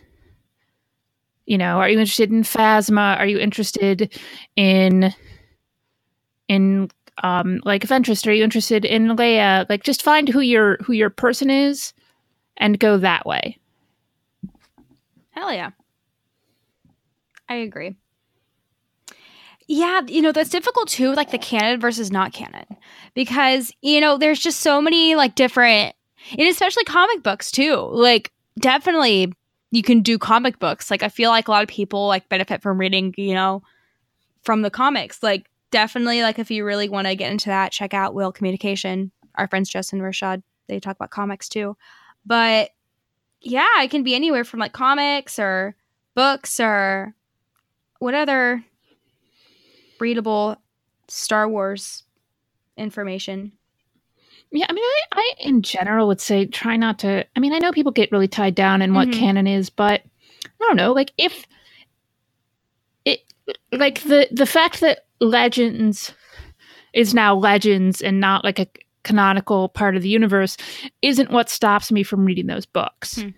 you know are you interested in Phasma? Are you interested in in um like Ventress? Are you interested in Leia? Like just find who your who your person is and go that way Hell yeah. I agree. Yeah, you know, that's difficult too, like the canon versus not canon. Because, you know, there's just so many like different and especially comic books too. Like definitely you can do comic books. Like I feel like a lot of people like benefit from reading, you know, from the comics. Like definitely like if you really want to get into that, check out Will Communication. Our friends Justin Rashad, they talk about comics too. But yeah, it can be anywhere from like comics or books or what other readable Star Wars information. Yeah, I mean, I, I in general would say try not to. I mean, I know people get really tied down in what mm-hmm. canon is, but I don't know. Like if it, like the the fact that Legends is now Legends and not like a canonical part of the universe isn't what stops me from reading those books. Hmm.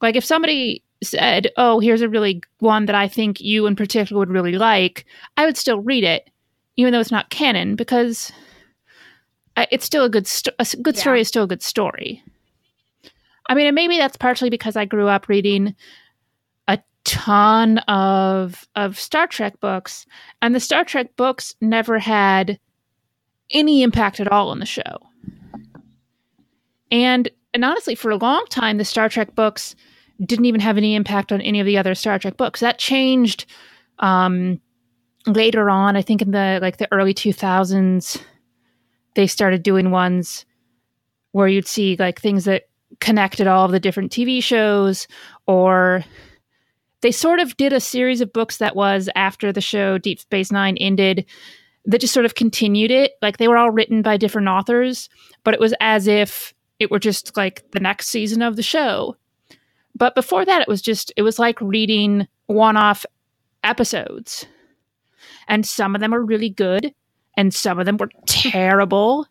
Like if somebody said, "Oh, here's a really one that I think you in particular would really like," I would still read it, even though it's not canon, because it's still a good sto- a good yeah. story is still a good story. I mean, and maybe that's partially because I grew up reading a ton of of Star Trek books, and the Star Trek books never had any impact at all on the show. And and honestly, for a long time, the Star Trek books didn't even have any impact on any of the other Star Trek books. That changed um, later on. I think in the like the early two thousands, they started doing ones where you'd see like things that connected all of the different TV shows, or they sort of did a series of books that was after the show Deep Space Nine ended that just sort of continued it. Like they were all written by different authors, but it was as if it were just like the next season of the show. But before that, it was just, it was like reading one off episodes. And some of them were really good, and some of them were terrible.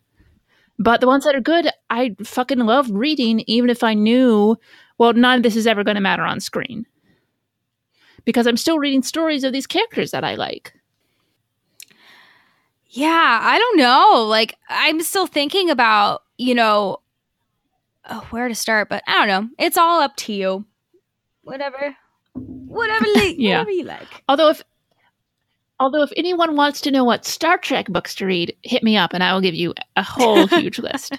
But the ones that are good, I fucking love reading, even if I knew, well, none of this is ever going to matter on screen. Because I'm still reading stories of these characters that I like. Yeah, I don't know. Like, I'm still thinking about, you know, oh, where to start, but I don't know. It's all up to you. Whatever. Whatever, (laughs) li- yeah. whatever you like. Although, if Although, if anyone wants to know what Star Trek books to read, hit me up and I will give you a whole (laughs) huge list.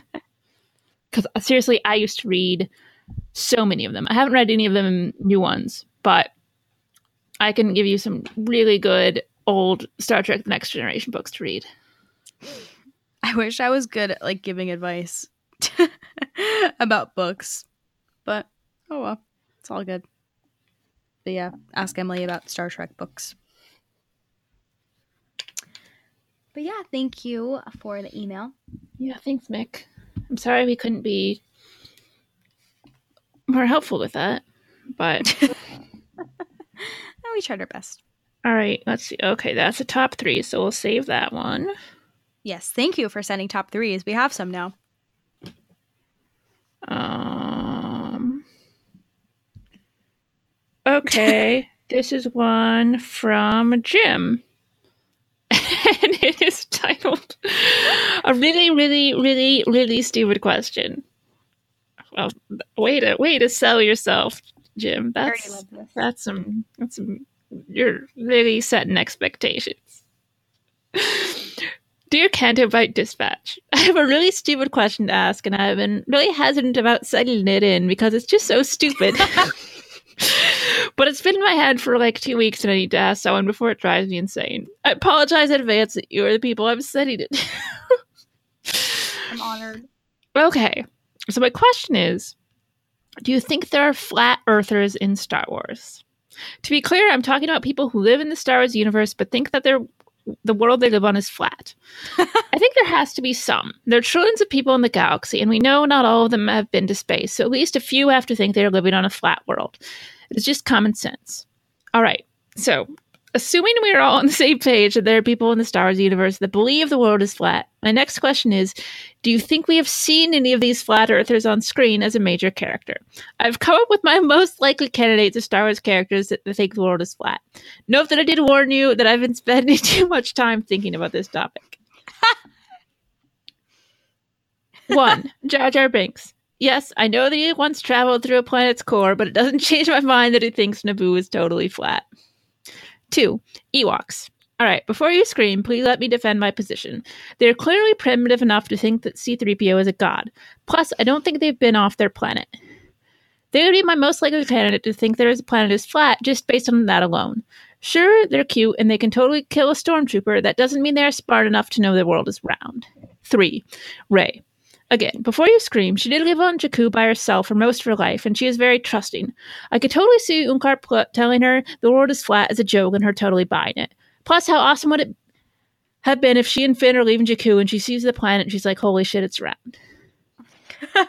Because uh, seriously, I used to read so many of them. I haven't read any of them new ones, but I can give you some really good old Star Trek The Next Generation books to read. I wish I was good at like giving advice (laughs) about books, but oh well, it's all good. But yeah, ask Emily about Star Trek books. But yeah, thank you for the email. Yeah, thanks, Mick. I'm sorry we couldn't be more helpful with that, but (laughs) we tried our best. All right, let's see. Okay, that's a top three, so we'll save that one. Yes, thank you for sending top threes. We have some now. Um. Okay, (laughs) this is one from Jim. (laughs) and it is titled A Really, Really, Really, Really Stupid Question. Well, way to way to sell yourself, Jim. I That's love this. that's some that's some you're really setting expectations. Dear Canto Bight Dispatch, I have a really stupid question to ask, and I've been really hesitant about sending it in because it's just so stupid. (laughs) but it's been in my head for like two weeks, and I need to ask someone before it drives me insane. I apologize in advance that you are the people I'm sending it. to. I'm honored. okay, so my question is Do you think there are flat earthers in Star Wars? To be clear, I'm talking about people who live in the Star Wars universe but think that the world they live on is flat. (laughs) I think there has to be some. There are trillions of people in the galaxy, and we know not all of them have been to space, so at least a few have to think they're living on a flat world. It's just common sense. All right, so assuming we're all on the same page that there are people in the Star Wars universe that believe the world is flat, my next question is Do you think we have seen any of these flat earthers on screen as a major character? I've come up with my most likely candidates of Star Wars characters that think the world is flat. Note that I did warn you that I've been spending (laughs) too much time thinking about this topic. (laughs) One, Jar Jar Binks. Yes, I know that he once traveled through a planet's core, but it doesn't (laughs) change my mind that he thinks Naboo is totally flat. Two, Ewoks. All right, before you scream, please let me defend my position. They're clearly primitive enough to think that C3PO is a god. Plus, I don't think they've been off their planet. They would be my most likely candidate to think their planet is flat just based on that alone. Sure, they're cute and they can totally kill a stormtrooper. That doesn't mean they're smart enough to know the world is round. Three, Rey. Again, before you scream, she did live on Jakku by herself for most of her life, and she is very trusting. I could totally see Unkar pl- telling her the world is flat as a joke and her totally buying it. Plus, how awesome would it have been if she and Finn are leaving Jakku and she sees the planet and she's like, holy shit, it's round. (laughs)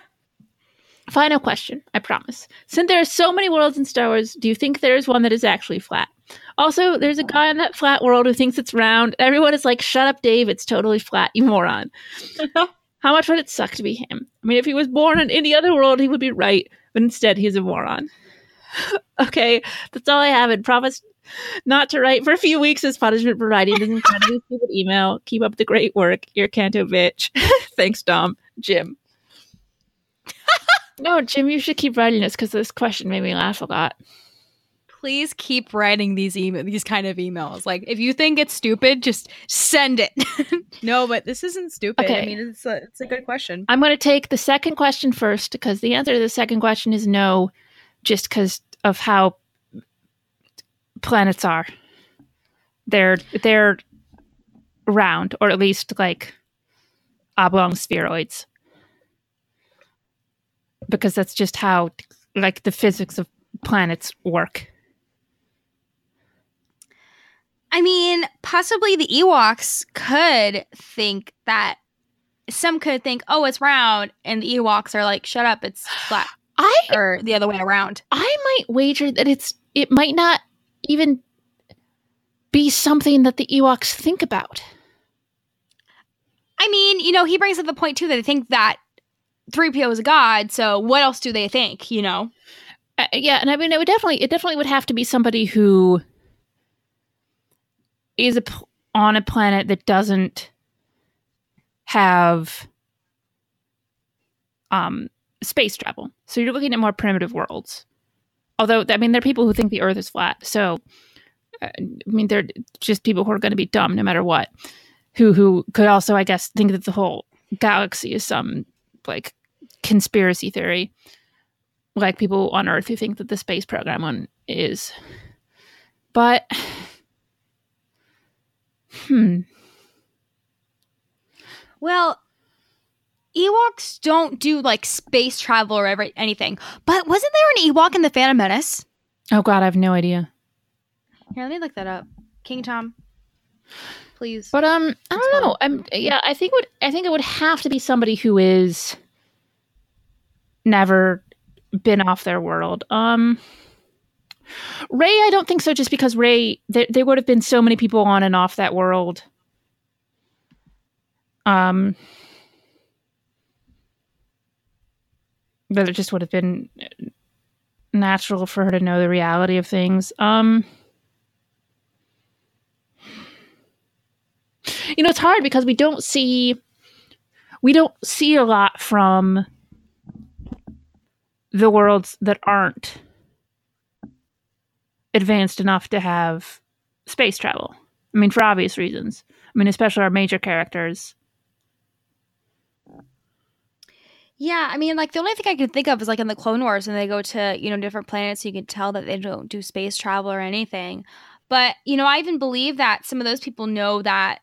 Final question, I promise. Since there are so many worlds in Star Wars, do you think there is one that is actually flat? Also, there's a guy on that flat world who thinks it's round. Everyone is like, shut up, Dave, it's totally flat, you moron. (laughs) How much would it suck to be him? I mean, if he was born in any other world, he would be right, but instead he's a moron. (laughs) okay, that's all I have, and promise not to write for a few weeks as punishment for writing this incredibly stupid email. Keep up the great work. Your Canto bitch. (laughs) Thanks, Dom. Jim. (laughs) no, Jim, you should keep writing this because this question made me laugh a lot. Please keep writing these email these kind of emails. Like if you think it's stupid, just send it. (laughs) no, but this isn't stupid. I mean, it's a, it's a good question. I'm going to take the second question first because the answer to the second question is no, just because of how planets are. They're they're round, or at least like oblong spheroids, because that's just how like the physics of planets work. I mean, possibly the Ewoks could think that some could think, oh, it's round, and the Ewoks are like, shut up, it's flat, (sighs) I or the other way around. I might wager that it's it might not even be something that the Ewoks think about. I mean, you know, he brings up the point too that they think that 3PO is a god, so what else do they think, you know? Uh, yeah, and I mean, it would definitely, it definitely would have to be somebody who is a on a planet that doesn't have um space travel. So you're looking at more primitive worlds. Although, I mean, there are people who think the Earth is flat. So I mean, they're just people who are going to be dumb no matter what. Who who could also, I guess, think that the whole galaxy is some like conspiracy theory, like people on Earth who think that the space program one is. But hmm, Well, Ewoks don't do like space travel or ever, anything. But wasn't there an Ewok in the Phantom Menace? oh god, I have no idea. Here, let me look that up. King Tom, please. But um, I don't know. I'm yeah. I think would I think it would have to be somebody who is never been off their world. Um, Rey, I don't think so. Just because Rey, there, there would have been so many people on and off that world. Um, that it just would have been natural for her to know the reality of things. Um. you know it's hard because we don't see we don't see a lot from the worlds that aren't advanced enough to have space travel i mean for obvious reasons i mean especially our major characters Yeah, I mean, like the only thing I can think of is like in the Clone Wars, when they go to you know different planets, you can tell that they don't do space travel or anything. But you know, I even believe that some of those people know that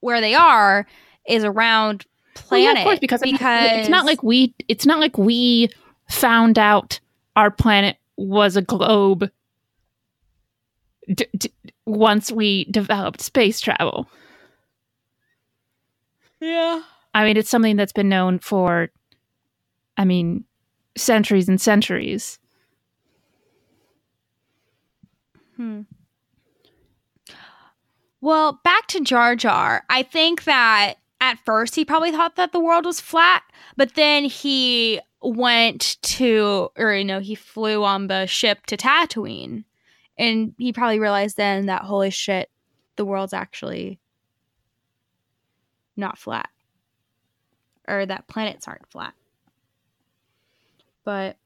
where they are is around Well, planet. yeah, of course because, because it's not like we it's not like we found out our planet was a globe d- d- once we developed space travel yeah. I mean, it's something that's been known for, I mean, centuries and centuries. Hmm. Well, back to Jar Jar. I think that at first he probably thought that the world was flat, but then he went to, or you know, he flew on the ship to Tatooine, and he probably realized then that holy shit, the world's actually not flat, or that planets aren't flat. But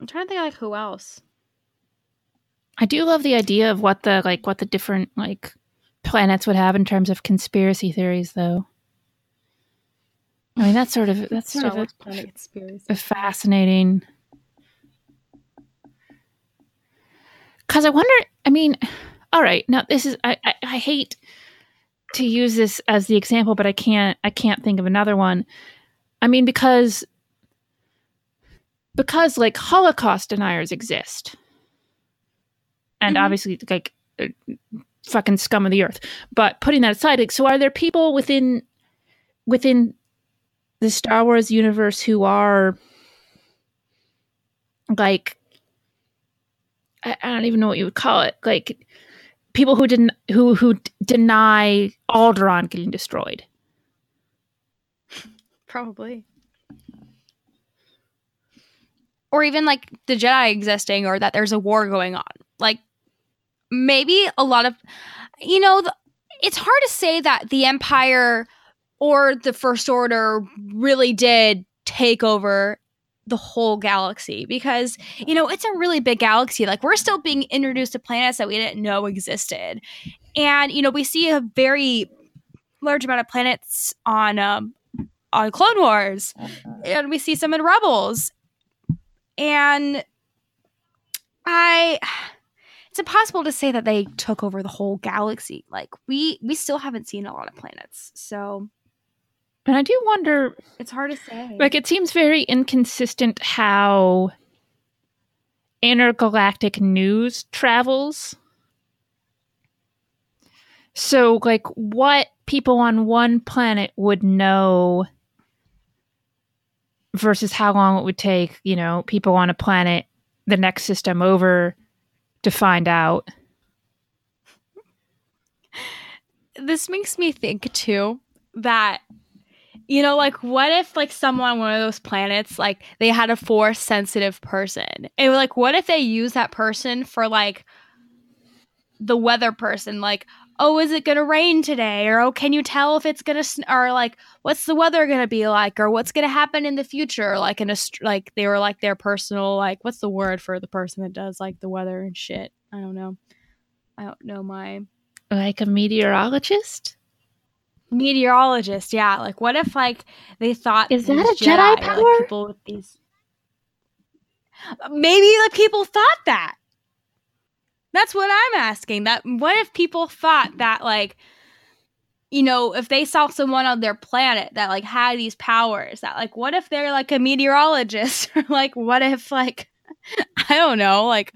I'm trying to think like who else. I do love the idea of what the like what the different like planets would have in terms of conspiracy theories, though. I mean, that's sort of that's sort Star of a, conspiracy. a fascinating. Because I wonder. I mean, all right. Now this is. I, I I hate to use this as the example, but I can't. I can't think of another one. I mean, because because like Holocaust deniers exist, and Mhm. obviously like uh, fucking scum of the earth. But putting that aside, like, so are there people within within the Star Wars universe who are like I, I don't even know what you would call it, like people who didn't who who deny Alderaan getting destroyed. Probably. Or even like the Jedi existing or that there's a war going on. Like maybe a lot of you know, the, it's hard to say that the Empire or the First Order really did take over the whole galaxy because you know it's a really big galaxy. Like we're still being introduced to planets that we didn't know existed. And you know we see a very large amount of planets on um on clone wars and we see some in rebels. And i it's impossible to say that they took over the whole galaxy. Like we we still haven't seen a lot of planets. So And I do wonder it's hard to say like it seems very inconsistent how intergalactic news travels. So like what people on one planet would know versus how long it would take, you know, people on a planet the next system over to find out. this makes me think too that you know like what if like someone on one of those planets like they had a force sensitive person? And like what if they use that person for like the weather person? Like oh is it gonna rain today? or oh can you tell if it's gonna sn- or like what's the weather gonna be like? or what's gonna happen in the future? like in a st- like they were like their personal like what's the word for the person that does like the weather and shit? I don't know. I don't know my Like a meteorologist? Meteorologist. Yeah, like what if like they thought Is that a Jedi are, like, power? people with these. Maybe like people thought that. That's what I'm asking. That what if people thought that like, you know, if they saw someone on their planet that like had these powers, that like, what if they're like a meteorologist (laughs) or like, what if like, (laughs) I don't know, like,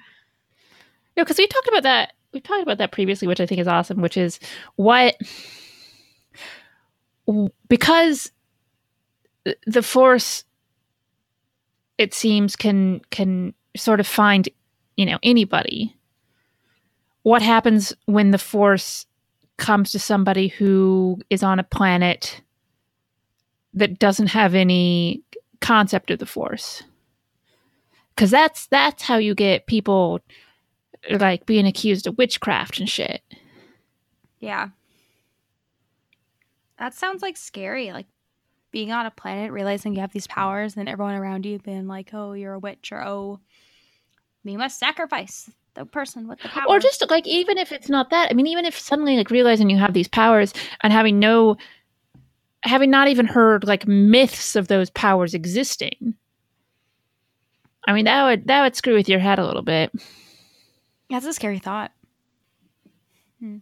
No, because we talked about that. We talked about that previously, which I think is awesome. Which is what because the force, it seems, can can sort of find you know anybody. What happens when the force comes to somebody who is on a planet that doesn't have any concept of the force? Because that's that's how you get people like being accused of witchcraft and shit. yeah. That sounds like scary. Like being on a planet, realizing you have these powers, and everyone around you being like, "Oh, you're a witch," or "Oh, we must sacrifice the person with the power." Or just like even if it's not that, I mean, even if suddenly like realizing you have these powers and having no, having not even heard like myths of those powers existing. I mean, that would that would screw with your head a little bit. That's a scary thought. Hmm.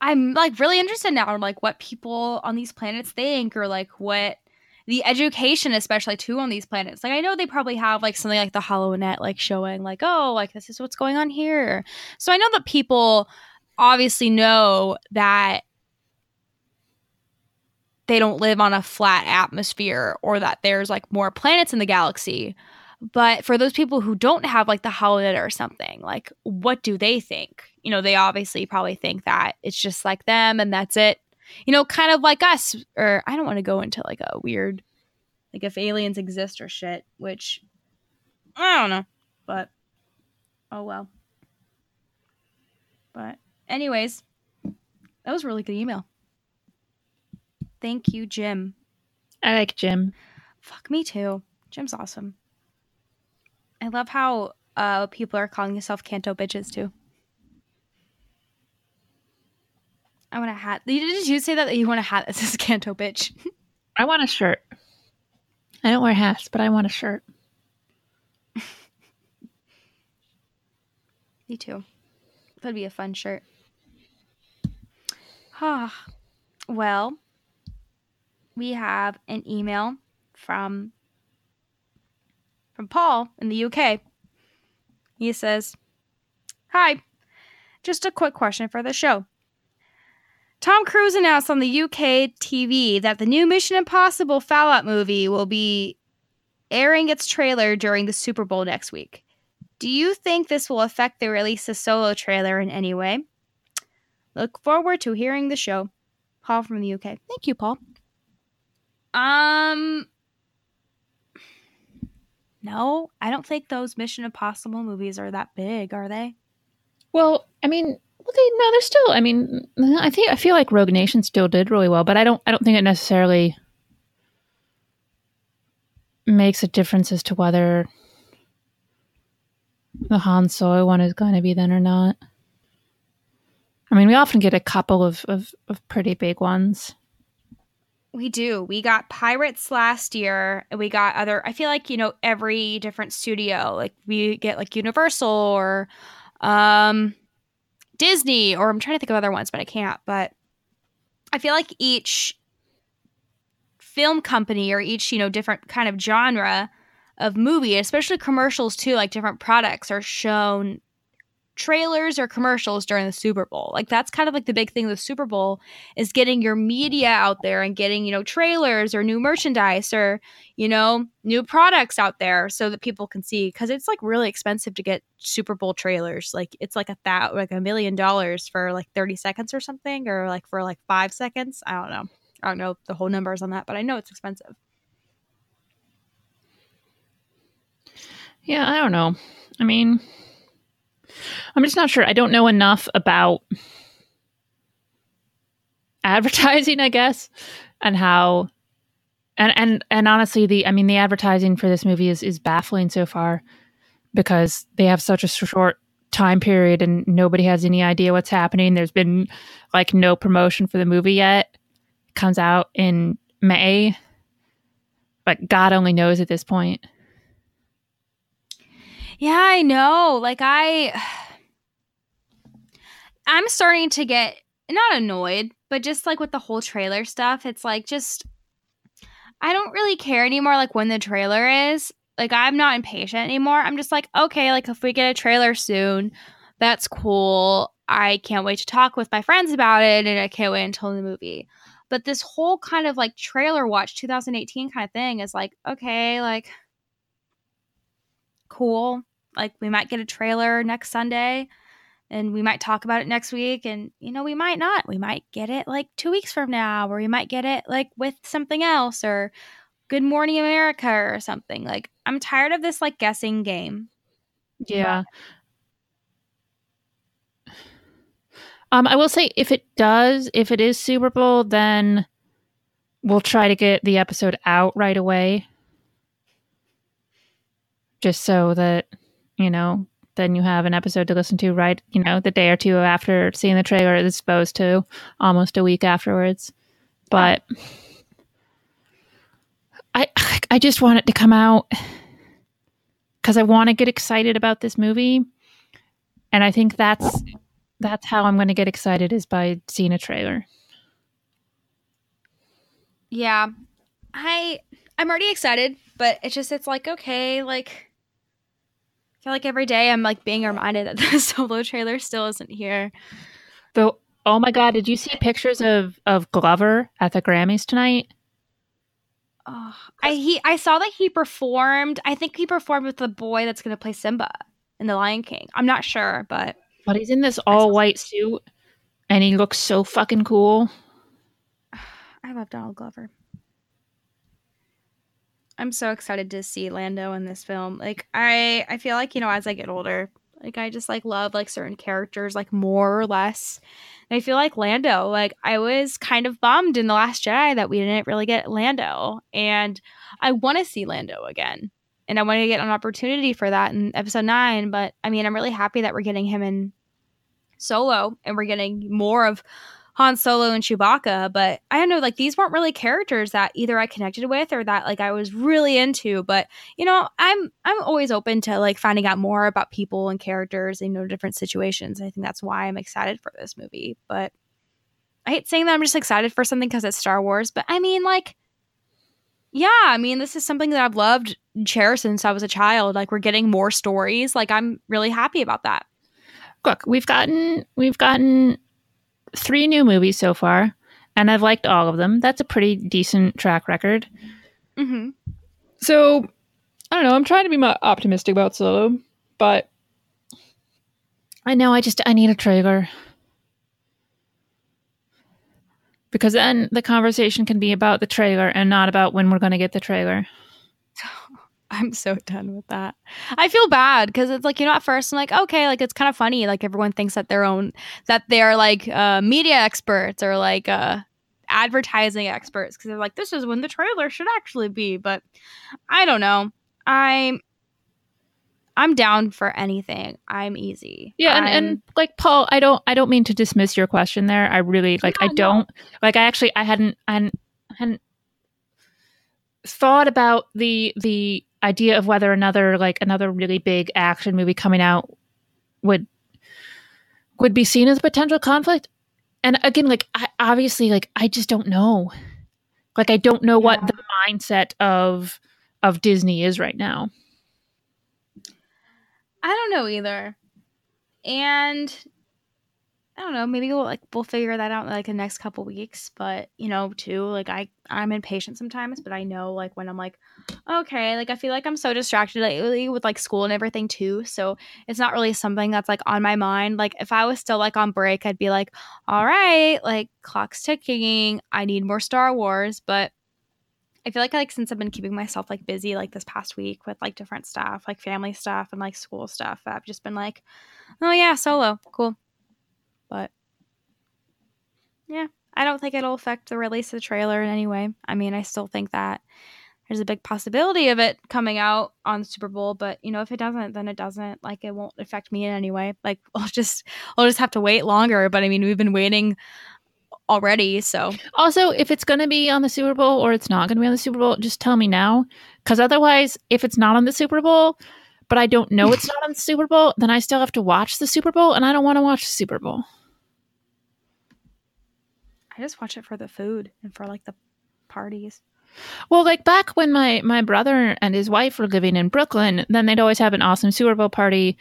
I'm like really interested now in like what people on these planets think or like what the education especially too on these planets. Like I know they probably have like something like the HoloNet like showing like oh like this is what's going on here. So I know that people obviously know that they don't live on a flat atmosphere or that there's like more planets in the galaxy. But for those people who don't have like the holonet or something, like what do they think? You know, they obviously probably think that it's just like them and that's it. You know, kind of like us. Or I don't want to go into like a weird, like if aliens exist or shit, which I don't know. But oh well. But anyways, that was a really good email. Thank you, Jim. I like Jim. Fuck me too. Jim's awesome. I love how uh people are calling themselves Canto bitches too. I want a hat. Did you say that that you want a hat (laughs) that says Kanto bitch? I want a shirt. I don't wear hats, but I want a shirt. (laughs) Me too. That'd be a fun shirt. Ah, (sighs) well, we have an email from from Paul in the UK. He says, "Hi, just a quick question for the show. Tom Cruise announced on the UK TV that the new Mission Impossible Fallout movie will be airing its trailer during the Super Bowl next week. Do you think this will affect the release of Solo trailer in any way? Look forward to hearing the show. Paul from the UK. Thank you, Paul. Um No, I don't think those Mission Impossible movies are that big, are they? Well, I mean, well, they, no, they're still. I mean, I think I feel like Rogue Nation still did really well, but I don't. I don't think it necessarily makes a difference as to whether the Han Solo one is going to be then or not. I mean, we often get a couple of, of, of pretty big ones. We do. We got Pirates last year, and we got other. I feel like you know every different studio. Like we get like Universal or um, Disney, or I'm trying to think of other ones, but I can't. But I feel like each film company or each you know different kind of genre of movie, especially commercials too, like different products are shown trailers or commercials during the Super Bowl. Like that's kind of like the big thing the Super Bowl is getting your media out there and getting, you know, trailers or new merchandise or, you know, new products out there so that people can see cuz it's like really expensive to get Super Bowl trailers. Like it's like a that like a million dollars for like 30 seconds or something or like for like 5 seconds. I don't know. I don't know the whole numbers on that, but I know it's expensive. Yeah, I don't know. I mean, I'm just not sure. I don't know enough about advertising, I guess, and how and and and honestly the I mean the advertising for this movie is is baffling so far because they have such a short time period and nobody has any idea what's happening. There's been like no promotion for the movie yet. It comes out in May. But God only knows at this point. Yeah, I know. Like I I'm starting to get not annoyed, but just like with the whole trailer stuff, it's like just I don't really care anymore like when the trailer is. Like I'm not impatient anymore. I'm just like, okay, like if we get a trailer soon, that's cool. I can't wait to talk with my friends about it and I can't wait until the movie. But this whole kind of like trailer watch 2018 kind of thing is like, okay, like cool. Like we might get a trailer next Sunday and we might talk about it next week and you know we might not we might get it like two weeks from now or we might get it like with something else or good morning america or something like i'm tired of this like guessing game Yeah. Um, I will say if it does, if it is Super Bowl, then we'll try to get the episode out right away. Just so that, you know, then you have an episode to listen to right, you know, the day or two after seeing the trailer as opposed to almost a week afterwards. But I I just want it to come out because I want to get excited about this movie. And I think that's that's how I'm going to get excited is by seeing a trailer. yeah i i'm already excited but it's just it's like okay like i feel like every day i'm like being reminded that (laughs) the solo trailer still isn't here Though, oh my god, did you see pictures of of Glover at the Grammys tonight? oh, i he i saw that he performed i think he performed with the boy that's going to play simba in the lion king i'm not sure but But he's in this all white suit, and he looks so fucking cool. (sighs) I love Donald Glover. I'm so excited to see Lando in this film. Like I I feel like, you know, as I get older, like I just like love like certain characters like more or less. And I feel like Lando, like I was kind of bummed in the last Jedi that we didn't really get Lando and I want to see Lando again. And I want to get an opportunity for that in episode 9, but I mean, I'm really happy that we're getting him in Solo and we're getting more of Han Solo and Chewbacca, but I don't know, like these weren't really characters that either I connected with or that like I was really into. But you know, I'm I'm always open to like finding out more about people and characters, and, you know, different situations. I think that's why I'm excited for this movie. But I hate saying that I'm just excited for something because it's Star Wars, but I mean, like, yeah, I mean, this is something that I've loved and cherished since I was a child. Like, we're getting more stories. Like, I'm really happy about that. Look, we've gotten we've gotten three new movies so far, and I've liked all of them. That's a pretty decent track record. Mm-hmm. So I don't know. I'm trying to be more optimistic about Solo, but I know I just I need a trailer because then the conversation can be about the trailer and not about when we're going to get the trailer. I'm so done with that. I feel bad because it's like you know at first I'm like okay like it's kind of funny like everyone thinks that their own that they're like uh, media experts or like uh, advertising experts because they're like this is when the trailer should actually be but I don't know I'm I'm down for anything I'm easy Yeah, and, I'm- and like Paul, I don't I don't mean to dismiss your question there. I really like I Yeah, no. don't like I actually I hadn't I hadn't, I hadn't thought about the the idea of whether another like another really big action movie coming out would would be seen as a potential conflict. And again, like I obviously like I just don't know. Like I don't know what the mindset of of Disney is right now. I don't know either. And I don't know, maybe we'll like we'll figure that out in like the next couple weeks. But you know, too, like I I'm impatient sometimes, but I know like when I'm like, okay, like I feel like I'm so distracted lately with like school and everything too. So it's not really something that's like on my mind. Like if I was still like on break, I'd be like, all right, like clock's ticking. I need more Star Wars, but I feel like like since I've been keeping myself like busy like this past week with like different stuff, like family stuff and like school stuff, I've just been like, oh yeah, solo, cool. But yeah, I don't think it'll affect the release of the trailer in any way. I mean, I still think that there's a big possibility of it coming out on Super Bowl, but you know, if it doesn't, then it doesn't. Like it won't affect me in any way. Like (laughs) I'll just I'll just have to wait longer. But I mean, we've been waiting already, so Also, if it's going to be on the Super Bowl or it's not going to be on the Super Bowl, just tell me now. Because otherwise, if it's not on the Super Bowl, but I don't know it's not on the Super Bowl, then I still have to watch the Super Bowl, and I don't want to watch the Super Bowl. I just watch it for the food and for like the parties. Well, like back when my my brother and his wife were living in Brooklyn, then they'd always have an awesome Super Bowl party,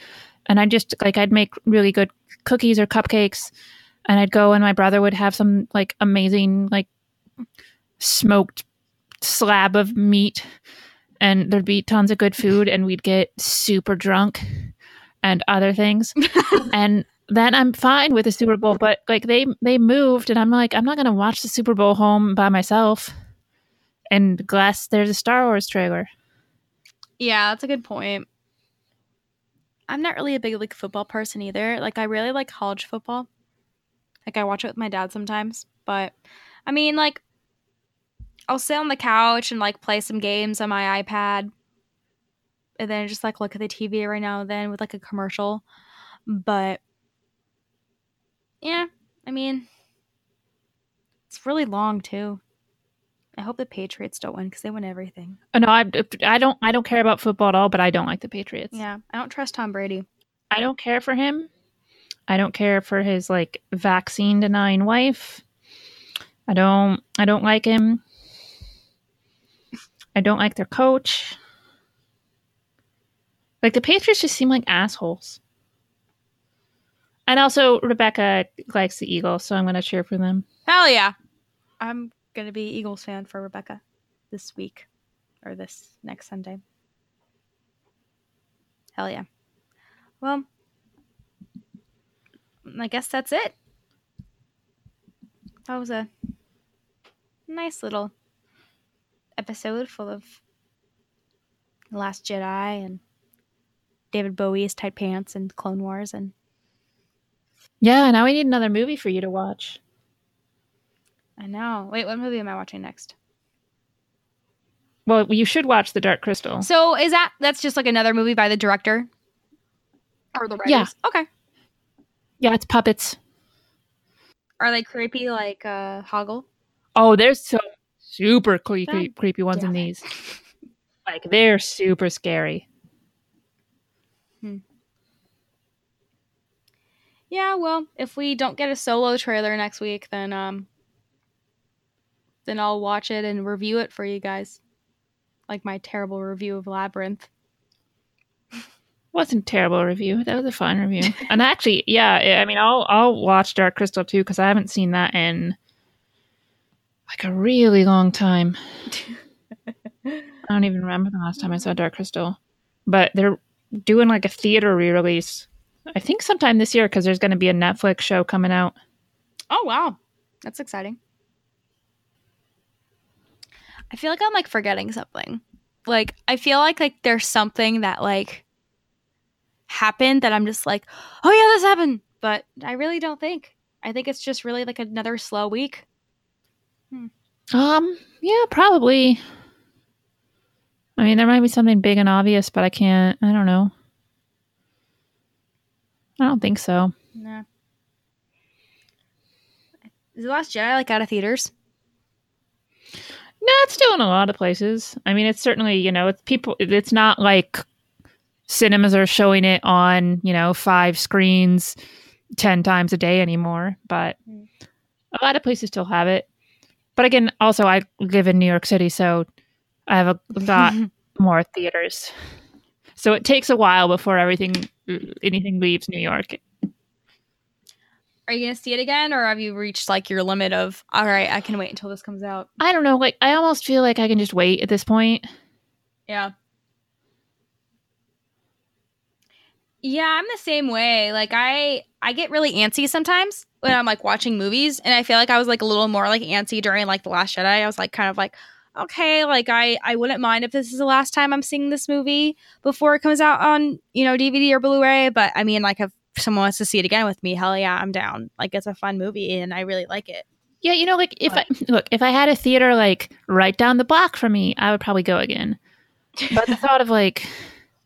and I just like I'd make really good cookies or cupcakes, and I'd go and my brother would have some like amazing like smoked slab of meat, and there'd be tons of good food, and we'd get super drunk and other things, (laughs) and then I'm fine with the Super Bowl. But like they they moved, and I'm like I'm not gonna watch the Super Bowl home by myself. And glass, there's a Star Wars trailer. Yeah, that's a good point. I'm not really a big like football person either. Like I really like college football. Like I watch it with my dad sometimes, but I mean like I'll sit on the couch and like play some games on my iPad and then just like look at the TV right now and then with like a commercial. But yeah, I mean it's really long too. I hope the Patriots don't win because they win everything. Oh, no, I, I don't I don't care about football at all, but I don't like the Patriots. Yeah, I don't trust Tom Brady. I don't care for him. I don't care for his like vaccine denying wife. I don't I don't like him. I don't like their coach. Like the Patriots just seem like assholes. And also Rebecca likes the Eagles, so I'm gonna cheer for them. Hell yeah. I'm gonna be Eagles fan for Rebecca this week or this next Sunday. Hell yeah. Well, I guess that's it. That was a nice little episode full of The Last Jedi and David Bowie's tight pants and Clone Wars and Yeah, now we need another movie for you to watch. I know. Wait, what movie am I watching next? Well, you should watch The Dark Crystal. So is that that's just like another movie by the director or the writers? Yeah. Okay. Yeah, it's puppets. Are they creepy like uh Hoggle? Oh, there's so super creepy, creepy ones in these. (laughs) Like they're super scary. Yeah, well, if we don't get a solo trailer next week, then um then I'll watch it and review it for you guys. Like my terrible review of Labyrinth. (laughs) Wasn't a terrible review. That was a fun review. and actually, yeah, I mean, I'll I'll watch Dark Crystal too because I haven't seen that in like a really long time. (laughs) I don't even remember the last time I saw Dark Crystal. But they're doing like a theater re-release. I think sometime this year because there's going to be a Netflix show coming out. Oh wow. That's exciting. I feel like I'm like forgetting something. Like I feel like like there's something that like happened that I'm just like, "Oh yeah, this happened." But I really don't think. I think it's just really like another slow week. Um, yeah, probably. I mean, there might be something big and obvious, but I can't. I don't know. I don't think so. Nah. Is the Last Jedi like out of theaters? No, it's still in a lot of places. I mean, it's certainly you know, it's people. It's not like cinemas are showing it on you know five screens ten times a day anymore. But Mm. a lot of places still have it. But again, also I live in New York City, so I have a lot (laughs) more theaters. So it takes a while before everything anything leaves New York. Are you gonna see it again, or have you reached like your limit of all right? I can wait until this comes out. I don't know, like I almost feel like I can just wait at this point. Yeah. Yeah, I'm the same way. Like I I get really antsy sometimes when I'm like watching movies and I feel like I was like a little more like antsy during like The Last Jedi. I was like kind of like okay, like I I wouldn't mind if this is the last time I'm seeing this movie before it comes out on, you know, DVD or Blu-ray, but I mean like if someone wants to see it again with me, hell yeah, I'm down. Like it's a fun movie and I really like it. Yeah, you know, like if I look, if I had a theater like right down the block from me, I would probably go again. (laughs) But the thought of like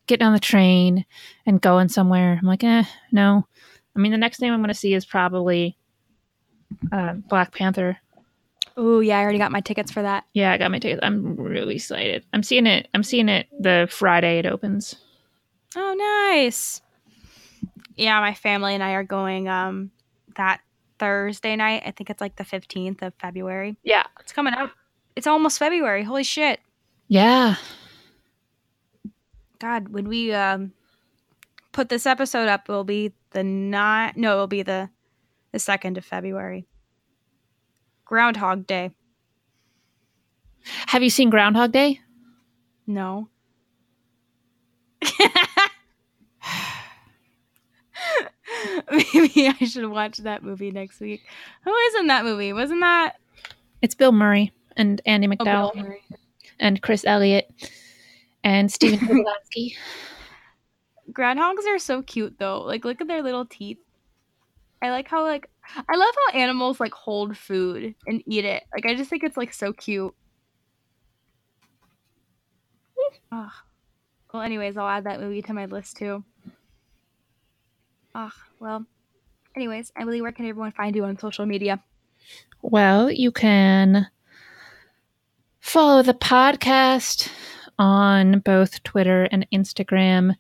getting on the train and going somewhere, I'm like, eh, no. I mean, the next thing I'm going to see is probably uh, Black Panther. Oh yeah, I already got my tickets for that. Yeah, I got my tickets. I'm really excited. I'm seeing it. I'm seeing it the Friday it opens. Oh, nice. Yeah, my family and I are going um that Thursday night. I think it's like the 15th of February. Yeah. It's coming up. It's almost February. Holy shit. Yeah. God, when we um put this episode up, it'll be the not no, it'll be the the 2nd of February. Groundhog Day. Have you seen Groundhog Day? No. (laughs) Maybe I should watch that movie next week. Who is in that movie? Wasn't that It's Bill Murray and Andie oh, MacDowell Murray? and Chris Elliott and Steven (laughs) Tobolowsky. Groundhogs are so cute though. Like look at their little teeth. I like how like I love how animals like hold food and eat it. Like I just think it's like so cute. Ugh. Well, anyways, I'll add that movie to my list too. Ugh. Well, anyways, Emily, where can everyone find you on social media? Well, you can follow the podcast on both Twitter and Instagram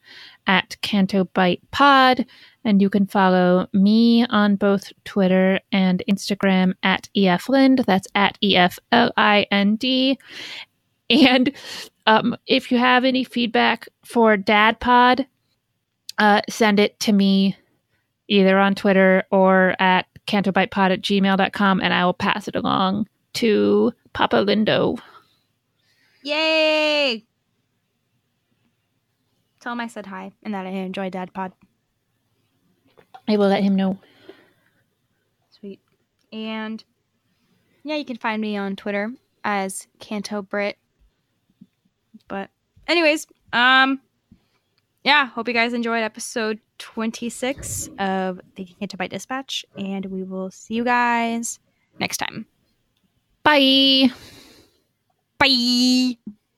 at Canto Bight Pod. And you can follow me on both Twitter and Instagram at EF Lind. That's at E F L I N D. And um, if you have any feedback for Dad Pod, uh, send it to me either on Twitter or at cantobightpod at gmail.com and I will pass it along to Papa Lindo. Yay! Tell him I said hi and that I enjoy Dad Pod. I will let him know. Sweet. And yeah, you can find me on Twitter as Canto Brit. But anyways, um yeah, hope you guys enjoyed episode 26 of the Canto Bight Dispatch and we will see you guys next time. Bye. Bye.